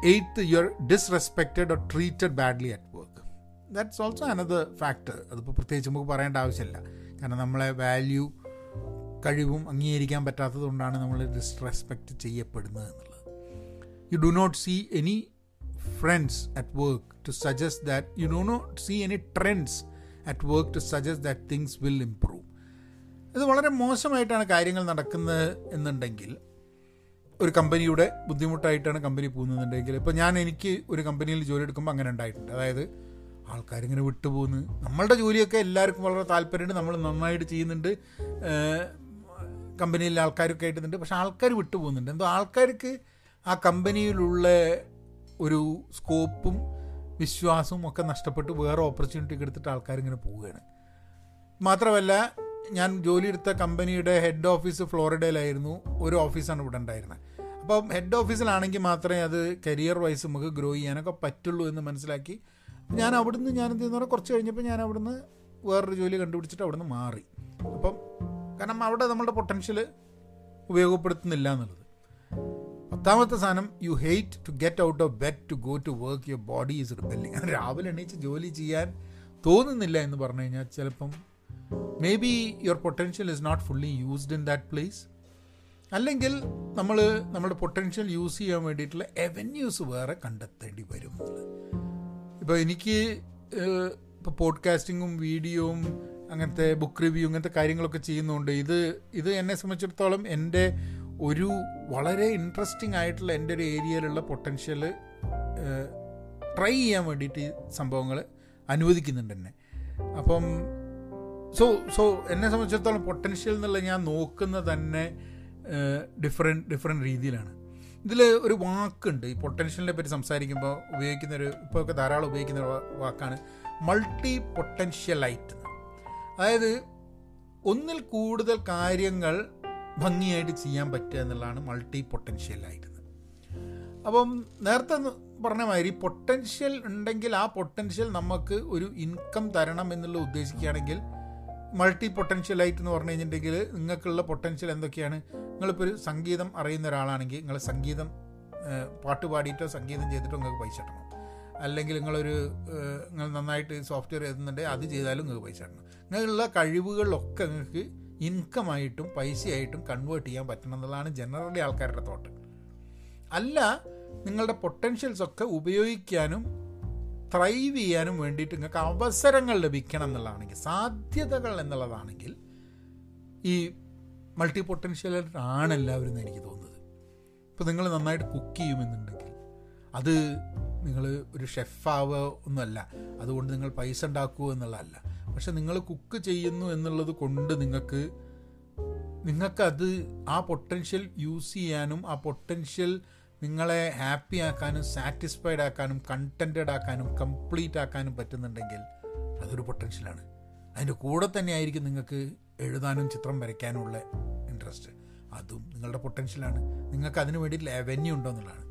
eighth your disrespected or treated badly at work that's also another factor അതിപ്പോൾ പ്രത്യേകിച്ച് നമുക്ക് പറയേണ്ട ആവശ്യമില്ല. കാരണം നമ്മളെ വാല്യൂ കഴിവും അംഗീകരിക്കാൻ പറ്റാത്തതുകൊണ്ടാണ് നമ്മൾ ഡിസ്റെസ്പെക്റ്റ് ചെയ്യപ്പെടുന്നത് എന്നുള്ളത്. You do not see any friends at work to suggest that you do not see any trends at work to suggest that things will improve ഇത് വളരെ മോശമായിട്ടാണ് കാര്യങ്ങൾ നടക്കുന്നത് എന്നുണ്ടെങ്കിൽ ഒരു കമ്പനിയുടെ ബുദ്ധിമുട്ടായിട്ടാണ് കമ്പനി പോകുന്നതെന്നുണ്ടെങ്കിൽ ഇപ്പോൾ ഞാൻ എനിക്ക് ഒരു കമ്പനിയിൽ ജോലി എടുക്കുമ്പോൾ അങ്ങനെ ഉണ്ടായിട്ടുണ്ട്. അതായത് ആൾക്കാരിങ്ങനെ വിട്ടുപോകുന്നു. നമ്മളുടെ ജോലിയൊക്കെ എല്ലാവർക്കും വളരെ താല്പര്യമുണ്ട്. നമ്മൾ നന്നായിട്ട് ചെയ്യുന്നുണ്ട്. കമ്പനിയിലെ ആൾക്കാരൊക്കെ ആയിട്ടുണ്ട്. പക്ഷെ ആൾക്കാർ വിട്ടുപോകുന്നുണ്ട്. എന്തോ ആൾക്കാർക്ക് ആ കമ്പനിയിലുള്ള ഒരു സ്കോപ്പും വിശ്വാസവും ഒക്കെ നഷ്ടപ്പെട്ട് വേറെ ഓപ്പർച്യൂണിറ്റി എടുത്തിട്ട് ആൾക്കാരിങ്ങനെ പോവുകയാണ്. മാത്രമല്ല ഞാൻ ജോലി എടുത്ത കമ്പനിയുടെ ഹെഡ് ഓഫീസ് ഫ്ലോറിഡയിലായിരുന്നു. ഒരു ഓഫീസാണ് ഇവിടെ ഉണ്ടായിരുന്നത്. അപ്പം ഹെഡ് ഓഫീസിലാണെങ്കിൽ മാത്രമേ അത് കരിയർ വൈസ് നമുക്ക് ഗ്രോ ചെയ്യാനൊക്കെ പറ്റുള്ളൂ എന്ന് മനസ്സിലാക്കി ഞാൻ അവിടുന്ന് ഞാൻ എന്ത് ചെയ്യുന്ന? കുറച്ച് കഴിഞ്ഞപ്പോൾ ഞാൻ അവിടുന്ന് വേറൊരു ജോലി കണ്ടുപിടിച്ചിട്ട് അവിടുന്ന് മാറി. അപ്പം കാരണം അവിടെ നമ്മളുടെ പൊട്ടൻഷ്യൽ ഉപയോഗപ്പെടുത്തുന്നില്ല എന്നുള്ളത്. പത്താമത്തെ സാധനം you hate to get out of bed to go to work your body is rebelling രാവിലെ എണീച്ച് ജോലി ചെയ്യാൻ തോന്നുന്നില്ല എന്ന് പറഞ്ഞു കഴിഞ്ഞാൽ ചിലപ്പം may be your potential is not fully used in that place അല്ലെങ്കിൽ നമ്മൾ നമ്മുടെ പൊട്ടൻഷ്യൽ യൂസ് ചെയ്യാൻ വേണ്ടിയിട്ടുള്ള എവന്യൂസ് വേറെ കണ്ടെത്തേണ്ടി വരും ഇപ്പോൾ എനിക്ക് ഇപ്പോൾ പോഡ്കാസ്റ്റിങ്ങും വീഡിയോയും അങ്ങനത്തെ ബുക്ക് റിവ്യൂ അങ്ങനത്തെ കാര്യങ്ങളൊക്കെ ചെയ്യുന്നുണ്ട് ഇത് ഇത് എന്നെ സംബന്ധിച്ചിടത്തോളം എന്റെ ഒരു വളരെ ഇൻട്രസ്റ്റിംഗ് ആയിട്ടുള്ള എന്റെ ഒരു ഏരിയയിലുള്ള പൊട്ടൻഷ്യൽ ട്രൈ ചെയ്യാൻ വേണ്ടിയിട്ട് ഈ സംഭവങ്ങൾ അനുവദിക്കുന്നുണ്ട് എന്നെ. അപ്പം സോ സോ എന്നെ സംബന്ധിച്ചിടത്തോളം പൊട്ടൻഷ്യൽ എന്നുള്ള ഞാൻ നോക്കുന്നത് തന്നെ ഡിഫറെന്റ് ഡിഫറെന്റ് രീതിയിലാണ്. ഇതിൽ ഒരു വാക്കുണ്ട്. ഈ പൊട്ടൻഷ്യലിനെ പറ്റി സംസാരിക്കുമ്പോൾ ഉപയോഗിക്കുന്ന ഒരു ഇപ്പോഴൊക്കെ ധാരാളം ഉപയോഗിക്കുന്ന ഒരു വാക്കാണ് മൾട്ടി പൊട്ടൻഷ്യലൈറ്റ് അതായത് ഒന്നിൽ കൂടുതൽ കാര്യങ്ങൾ ഭംഗിയായിട്ട് ചെയ്യാൻ പറ്റുക എന്നുള്ളതാണ് മൾട്ടി പൊട്ടൻഷ്യൽ പൊട്ടൻഷ്യലായിരുന്നത് അപ്പം നേരത്തെ പറഞ്ഞ മാതിരി പൊട്ടൻഷ്യൽ ഉണ്ടെങ്കിൽ ആ പൊട്ടൻഷ്യൽ നമുക്ക് ഒരു ഇൻകം തരണം എന്നുള്ള ഉദ്ദേശിക്കുകയാണെങ്കിൽ മൾട്ടി പൊട്ടൻഷ്യൽ പൊട്ടൻഷ്യലായിട്ട് എന്ന് പറഞ്ഞു കഴിഞ്ഞിട്ടുണ്ടെങ്കിൽ നിങ്ങൾക്കുള്ള പൊട്ടൻഷ്യൽ എന്തൊക്കെയാണ്? നിങ്ങളിപ്പോൾ ഒരു സംഗീതം അറിയുന്ന ഒരാളാണെങ്കിൽ നിങ്ങൾ സംഗീതം പാട്ട് പാടിയിട്ടോ സംഗീതം ചെയ്തിട്ടോ നിങ്ങൾക്ക് പൈസ ഇടണം അല്ലെങ്കിൽ നിങ്ങളൊരു നിങ്ങൾ നന്നായിട്ട് സോഫ്റ്റ്വെയർ എഴുതുന്നുണ്ടെങ്കിൽ അത് ചെയ്താലും നിങ്ങൾക്ക് പൈസ ഇടണം നിങ്ങളുള്ള കഴിവുകളിലൊക്കെ നിങ്ങൾക്ക് ഇൻകമായിട്ടും പൈസയായിട്ടും കൺവേർട്ട് ചെയ്യാൻ പറ്റണം എന്നുള്ളതാണ് ജനറലി ആൾക്കാരുടെ തോട്ട് അല്ല നിങ്ങളുടെ പൊട്ടൻഷ്യൽസ് ഒക്കെ ഉപയോഗിക്കാനും ത്രൈവ് ചെയ്യാനും വേണ്ടിയിട്ട് നിങ്ങൾക്ക് അവസരങ്ങൾ ലഭിക്കണം എന്നുള്ളതാണെങ്കിൽ സാധ്യതകൾ എന്നുള്ളതാണെങ്കിൽ ഈ മൾട്ടി പൊട്ടൻഷ്യൽ ആണ് എല്ലാവരും എന്ന് എനിക്ക് തോന്നുന്നത്. ഇപ്പോൾ നിങ്ങൾ നന്നായിട്ട് കുക്ക് ചെയ്യുമെന്നുണ്ടെങ്കിൽ അത് നിങ്ങൾ ഒരു ഷെഫാവുക ഒന്നുമല്ല. അതുകൊണ്ട് നിങ്ങൾ പൈസ ഉണ്ടാക്കുക എന്നുള്ളതല്ല. പക്ഷെ നിങ്ങൾ കുക്ക് ചെയ്യുന്നു എന്നുള്ളത് കൊണ്ട് നിങ്ങൾക്ക് നിങ്ങൾക്കത് ആ പൊട്ടൻഷ്യൽ യൂസ് ചെയ്യാനും ആ പൊട്ടൻഷ്യൽ നിങ്ങളെ ഹാപ്പി ആക്കാനും സാറ്റിസ്ഫൈഡ് ആക്കാനും കണ്ടന്റഡ് ആക്കാനും കംപ്ലീറ്റ് ആക്കാനും പറ്റുന്നുണ്ടെങ്കിൽ അതൊരു പൊട്ടൻഷ്യലാണ് അതിന്റെ കൂടെ തന്നെ ആയിരിക്കും നിങ്ങൾക്ക് എഴുതാനും ചിത്രം വരയ്ക്കാനുമുള്ള ഇൻട്രസ്റ്റ് അതും നിങ്ങളുടെ പൊട്ടൻഷ്യലാണ് നിങ്ങൾക്ക് അതിന് വേണ്ടി അവന്യൂ ഉണ്ടോ എന്നുള്ളതാണ്.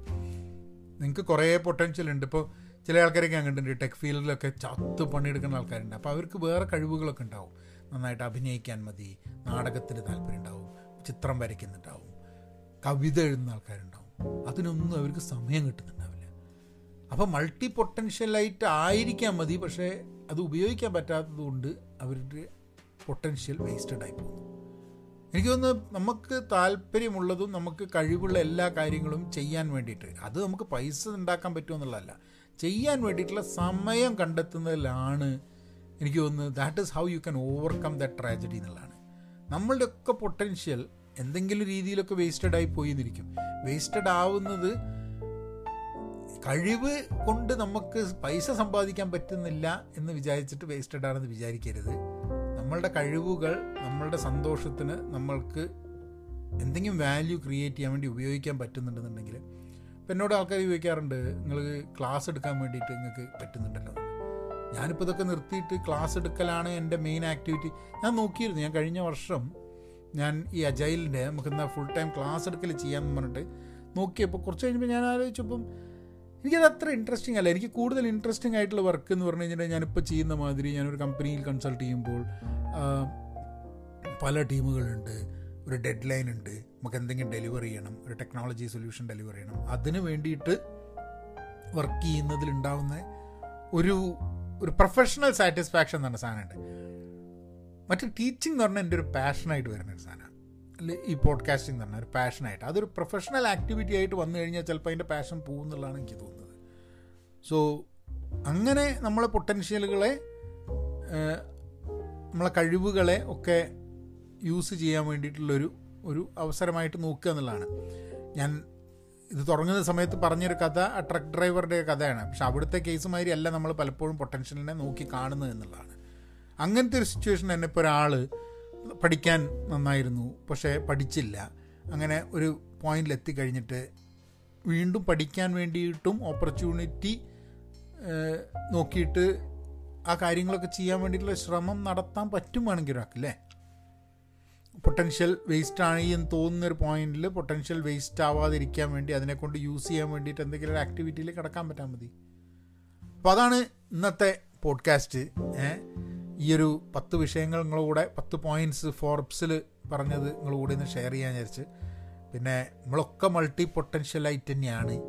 നിങ്ങൾക്ക് കുറേ പൊട്ടൻഷ്യൽ ഉണ്ട്. ഇപ്പോൾ ചില ആൾക്കാരൊക്കെ ഞാൻ കണ്ടിട്ടുണ്ട് ടെക് ഫീൽഡിലൊക്കെ ചത്ത് പണിയെടുക്കുന്ന ആൾക്കാരുണ്ട്. അപ്പോൾ അവർക്ക് വേറെ കഴിവുകളൊക്കെ ഉണ്ടാവും. നന്നായിട്ട് അഭിനയിക്കാൻ മതി നാടകത്തിന് താല്പര്യം ഉണ്ടാവും ചിത്രം വരയ്ക്കുന്നുണ്ടാവും കവിത എഴുതുന്ന ആൾക്കാരുണ്ടാവും. അതിനൊന്നും അവർക്ക് സമയം കിട്ടുന്നുണ്ടാവില്ല. അപ്പോൾ മൾട്ടി പൊട്ടൻഷ്യലായിട്ട് ആയിരിക്കാൻ മതി പക്ഷേ അത് ഉപയോഗിക്കാൻ പറ്റാത്തത് കൊണ്ട് അവരുടെ പൊട്ടൻഷ്യൽ വേസ്റ്റഡ് ആയി പോകുന്നു. എനിക്ക് തോന്നുന്നു നമുക്ക് താല്പര്യമുള്ളതും നമുക്ക് കഴിവുള്ള എല്ലാ കാര്യങ്ങളും ചെയ്യാൻ വേണ്ടിയിട്ട് അത് നമുക്ക് പൈസ ഉണ്ടാക്കാൻ പറ്റുമെന്നുള്ളതല്ല ചെയ്യാൻ വേണ്ടിയിട്ടുള്ള സമയം കണ്ടെത്തുന്നതിലാണ് എനിക്ക് തോന്നുന്നത്. That is how you can overcome the tragedy എന്നുള്ളതാണ്. നമ്മളുടെയൊക്കെ പൊട്ടൻഷ്യൽ എന്തെങ്കിലും രീതിയിലൊക്കെ വേസ്റ്റഡ് ആയി പോയി എന്നിരിക്കും വേസ്റ്റഡ് ആവുന്നത് കഴിവ് കൊണ്ട് നമുക്ക് പൈസ സമ്പാദിക്കാൻ പറ്റുന്നില്ല എന്ന് വിചാരിച്ചിട്ട് വേസ്റ്റഡ് ആണെന്ന് വിചാരിക്കരുത്. നമ്മളുടെ കഴിവുകൾ നമ്മളുടെ സന്തോഷത്തിന് നമ്മൾക്ക് എന്തെങ്കിലും വാല്യൂ ക്രിയേറ്റ് ചെയ്യാൻ വേണ്ടി ഉപയോഗിക്കാൻ പറ്റുന്നുണ്ടെന്നുണ്ടെങ്കിൽ ഇപ്പം എന്നോട് ആൾക്കാർ ചോദിക്കാറുണ്ട് നിങ്ങൾ ക്ലാസ് എടുക്കാൻ വേണ്ടിയിട്ട് നിങ്ങൾക്ക് പറ്റുന്നുണ്ടല്ലോ. ഞാനിപ്പോൾ ഇതൊക്കെ നിർത്തിയിട്ട് ക്ലാസ് എടുക്കലാണ് എന്റെ മെയിൻ ആക്ടിവിറ്റി ഞാൻ നോക്കിയിരുന്നു ഞാൻ കഴിഞ്ഞ വർഷം ഞാൻ ഈ അജൈലിന്റെ നമുക്ക് എന്നാൽ ഫുൾ ടൈം ക്ലാസ് എടുക്കൽ ചെയ്യാമെന്ന് പറഞ്ഞിട്ട് നോക്കിയപ്പോൾ കുറച്ച് കഴിഞ്ഞപ്പോൾ ഞാൻ ആലോചിച്ചപ്പം എനിക്കത് അത്ര ഇൻട്രസ്റ്റിംഗ് അല്ല. എനിക്ക് കൂടുതൽ ഇൻട്രസ്റ്റിംഗ് ആയിട്ടുള്ള വർക്ക് എന്ന് പറഞ്ഞു കഴിഞ്ഞാൽ ഞാനിപ്പോൾ ചെയ്യുന്ന മാതിരി ഞാനൊരു കമ്പനിയിൽ കൺസൾട്ട് ചെയ്യുമ്പോൾ പല ടീമുകളുണ്ട് ഒരു ഡെഡ് ലൈൻ ഉണ്ട് നമുക്ക് എന്തെങ്കിലും ഡെലിവറി ചെയ്യണം ഒരു ടെക്നോളജി സൊല്യൂഷൻ ഡെലിവറി ചെയ്യണം. അതിന് വേണ്ടിയിട്ട് വർക്ക് ചെയ്യുന്നതിലുണ്ടാവുന്ന ഒരു ഒരു പ്രൊഫഷണൽ സാറ്റിസ്ഫാക്ഷൻ എന്ന് പറഞ്ഞ സാധനമുണ്ട്. മറ്റു ടീച്ചിങ് എന്ന് പറഞ്ഞാൽ എന്റെ ഒരു പാഷനായിട്ട് വരുന്ന ഒരു സാധനമാണ് ഈ പോഡ്കാസ്റ്റിംഗ് എന്ന് പറഞ്ഞാൽ ഒരു പാഷനായിട്ട് അതൊരു പ്രൊഫഷണൽ ആക്ടിവിറ്റി ആയിട്ട് വന്നു കഴിഞ്ഞാൽ ചിലപ്പോൾ അതിന്റെ പാഷൻ പോകും എന്നുള്ളതാണ് എനിക്ക് തോന്നുന്നത്. സോ അങ്ങനെ നമ്മളെ പൊട്ടൻഷ്യലുകളെ നമ്മളെ കഴിവുകളെ ഒക്കെ യൂസ് ചെയ്യാൻ വേണ്ടിയിട്ടുള്ളൊരു ഒരു അവസരമായിട്ട് നോക്കുക എന്നുള്ളതാണ്. ഞാൻ ഇത് തുടങ്ങുന്ന സമയത്ത് പറഞ്ഞൊരു കഥ ആ ട്രക്ക് ഡ്രൈവറുടെ കഥയാണ്. പക്ഷെ അവിടുത്തെ കേസുമാതിരി അല്ല നമ്മൾ പലപ്പോഴും പൊട്ടൻഷ്യലിനെ നോക്കി കാണുന്നത് എന്നുള്ളതാണ്. അങ്ങനത്തെ ഒരു സിറ്റുവേഷൻ തന്നെ ഇപ്പോൾ ഒരാൾ പഠിക്കാൻ നന്നായിരുന്നു പക്ഷേ പഠിച്ചില്ല. അങ്ങനെ ഒരു പോയിന്റിൽ എത്തിക്കഴിഞ്ഞിട്ട് വീണ്ടും പഠിക്കാൻ വേണ്ടിയിട്ടും ഓപ്പർച്യൂണിറ്റി നോക്കിയിട്ട് ആ കാര്യങ്ങളൊക്കെ ചെയ്യാൻ വേണ്ടിയിട്ടുള്ള ശ്രമം നടത്താൻ പറ്റുവാണെങ്കിൽ ഒരാൾക്കല്ലേ പൊട്ടൻഷ്യൽ വേസ്റ്റ് ആണ് എന്ന് തോന്നുന്ന ഒരു പോയിന്റിൽ പൊട്ടൻഷ്യൽ വേസ്റ്റ് ആവാതിരിക്കാൻ വേണ്ടി അതിനെക്കൊണ്ട് യൂസ് ചെയ്യാൻ വേണ്ടിയിട്ട് എന്തെങ്കിലും ഒരു ആക്ടിവിറ്റിയിൽ കിടക്കാൻ പറ്റാൻ മതി. അപ്പോൾ അതാണ് ഇന്നത്തെ പോഡ്കാസ്റ്റ് ഈ ഒരു പത്ത് വിഷയങ്ങൾ നിങ്ങളുടെ പത്ത് പോയിന്റ്സ് ഫോർബ്സിൽ പറഞ്ഞത് നിങ്ങളുടെ ഒന്ന് ഷെയർ ചെയ്യാൻ വിചാരിച്ച്. പിന്നെ നമ്മളൊക്കെ മൾട്ടി പൊട്ടൻഷ്യലായിട്ട് തന്നെയാണ്.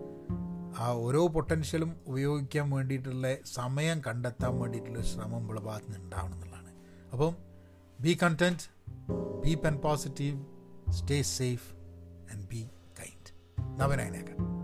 ആ ഓരോ പൊട്ടൻഷ്യലും ഉപയോഗിക്കാൻ വേണ്ടിയിട്ടുള്ള സമയം കണ്ടെത്താൻ വേണ്ടിയിട്ടുള്ള ശ്രമം നമ്മളെ ഭാഗത്ത് നിന്ന് ഉണ്ടാവണം എന്നുള്ളതാണ്. അപ്പം be content be pen positive stay safe and be kind നവനായനേക്കാം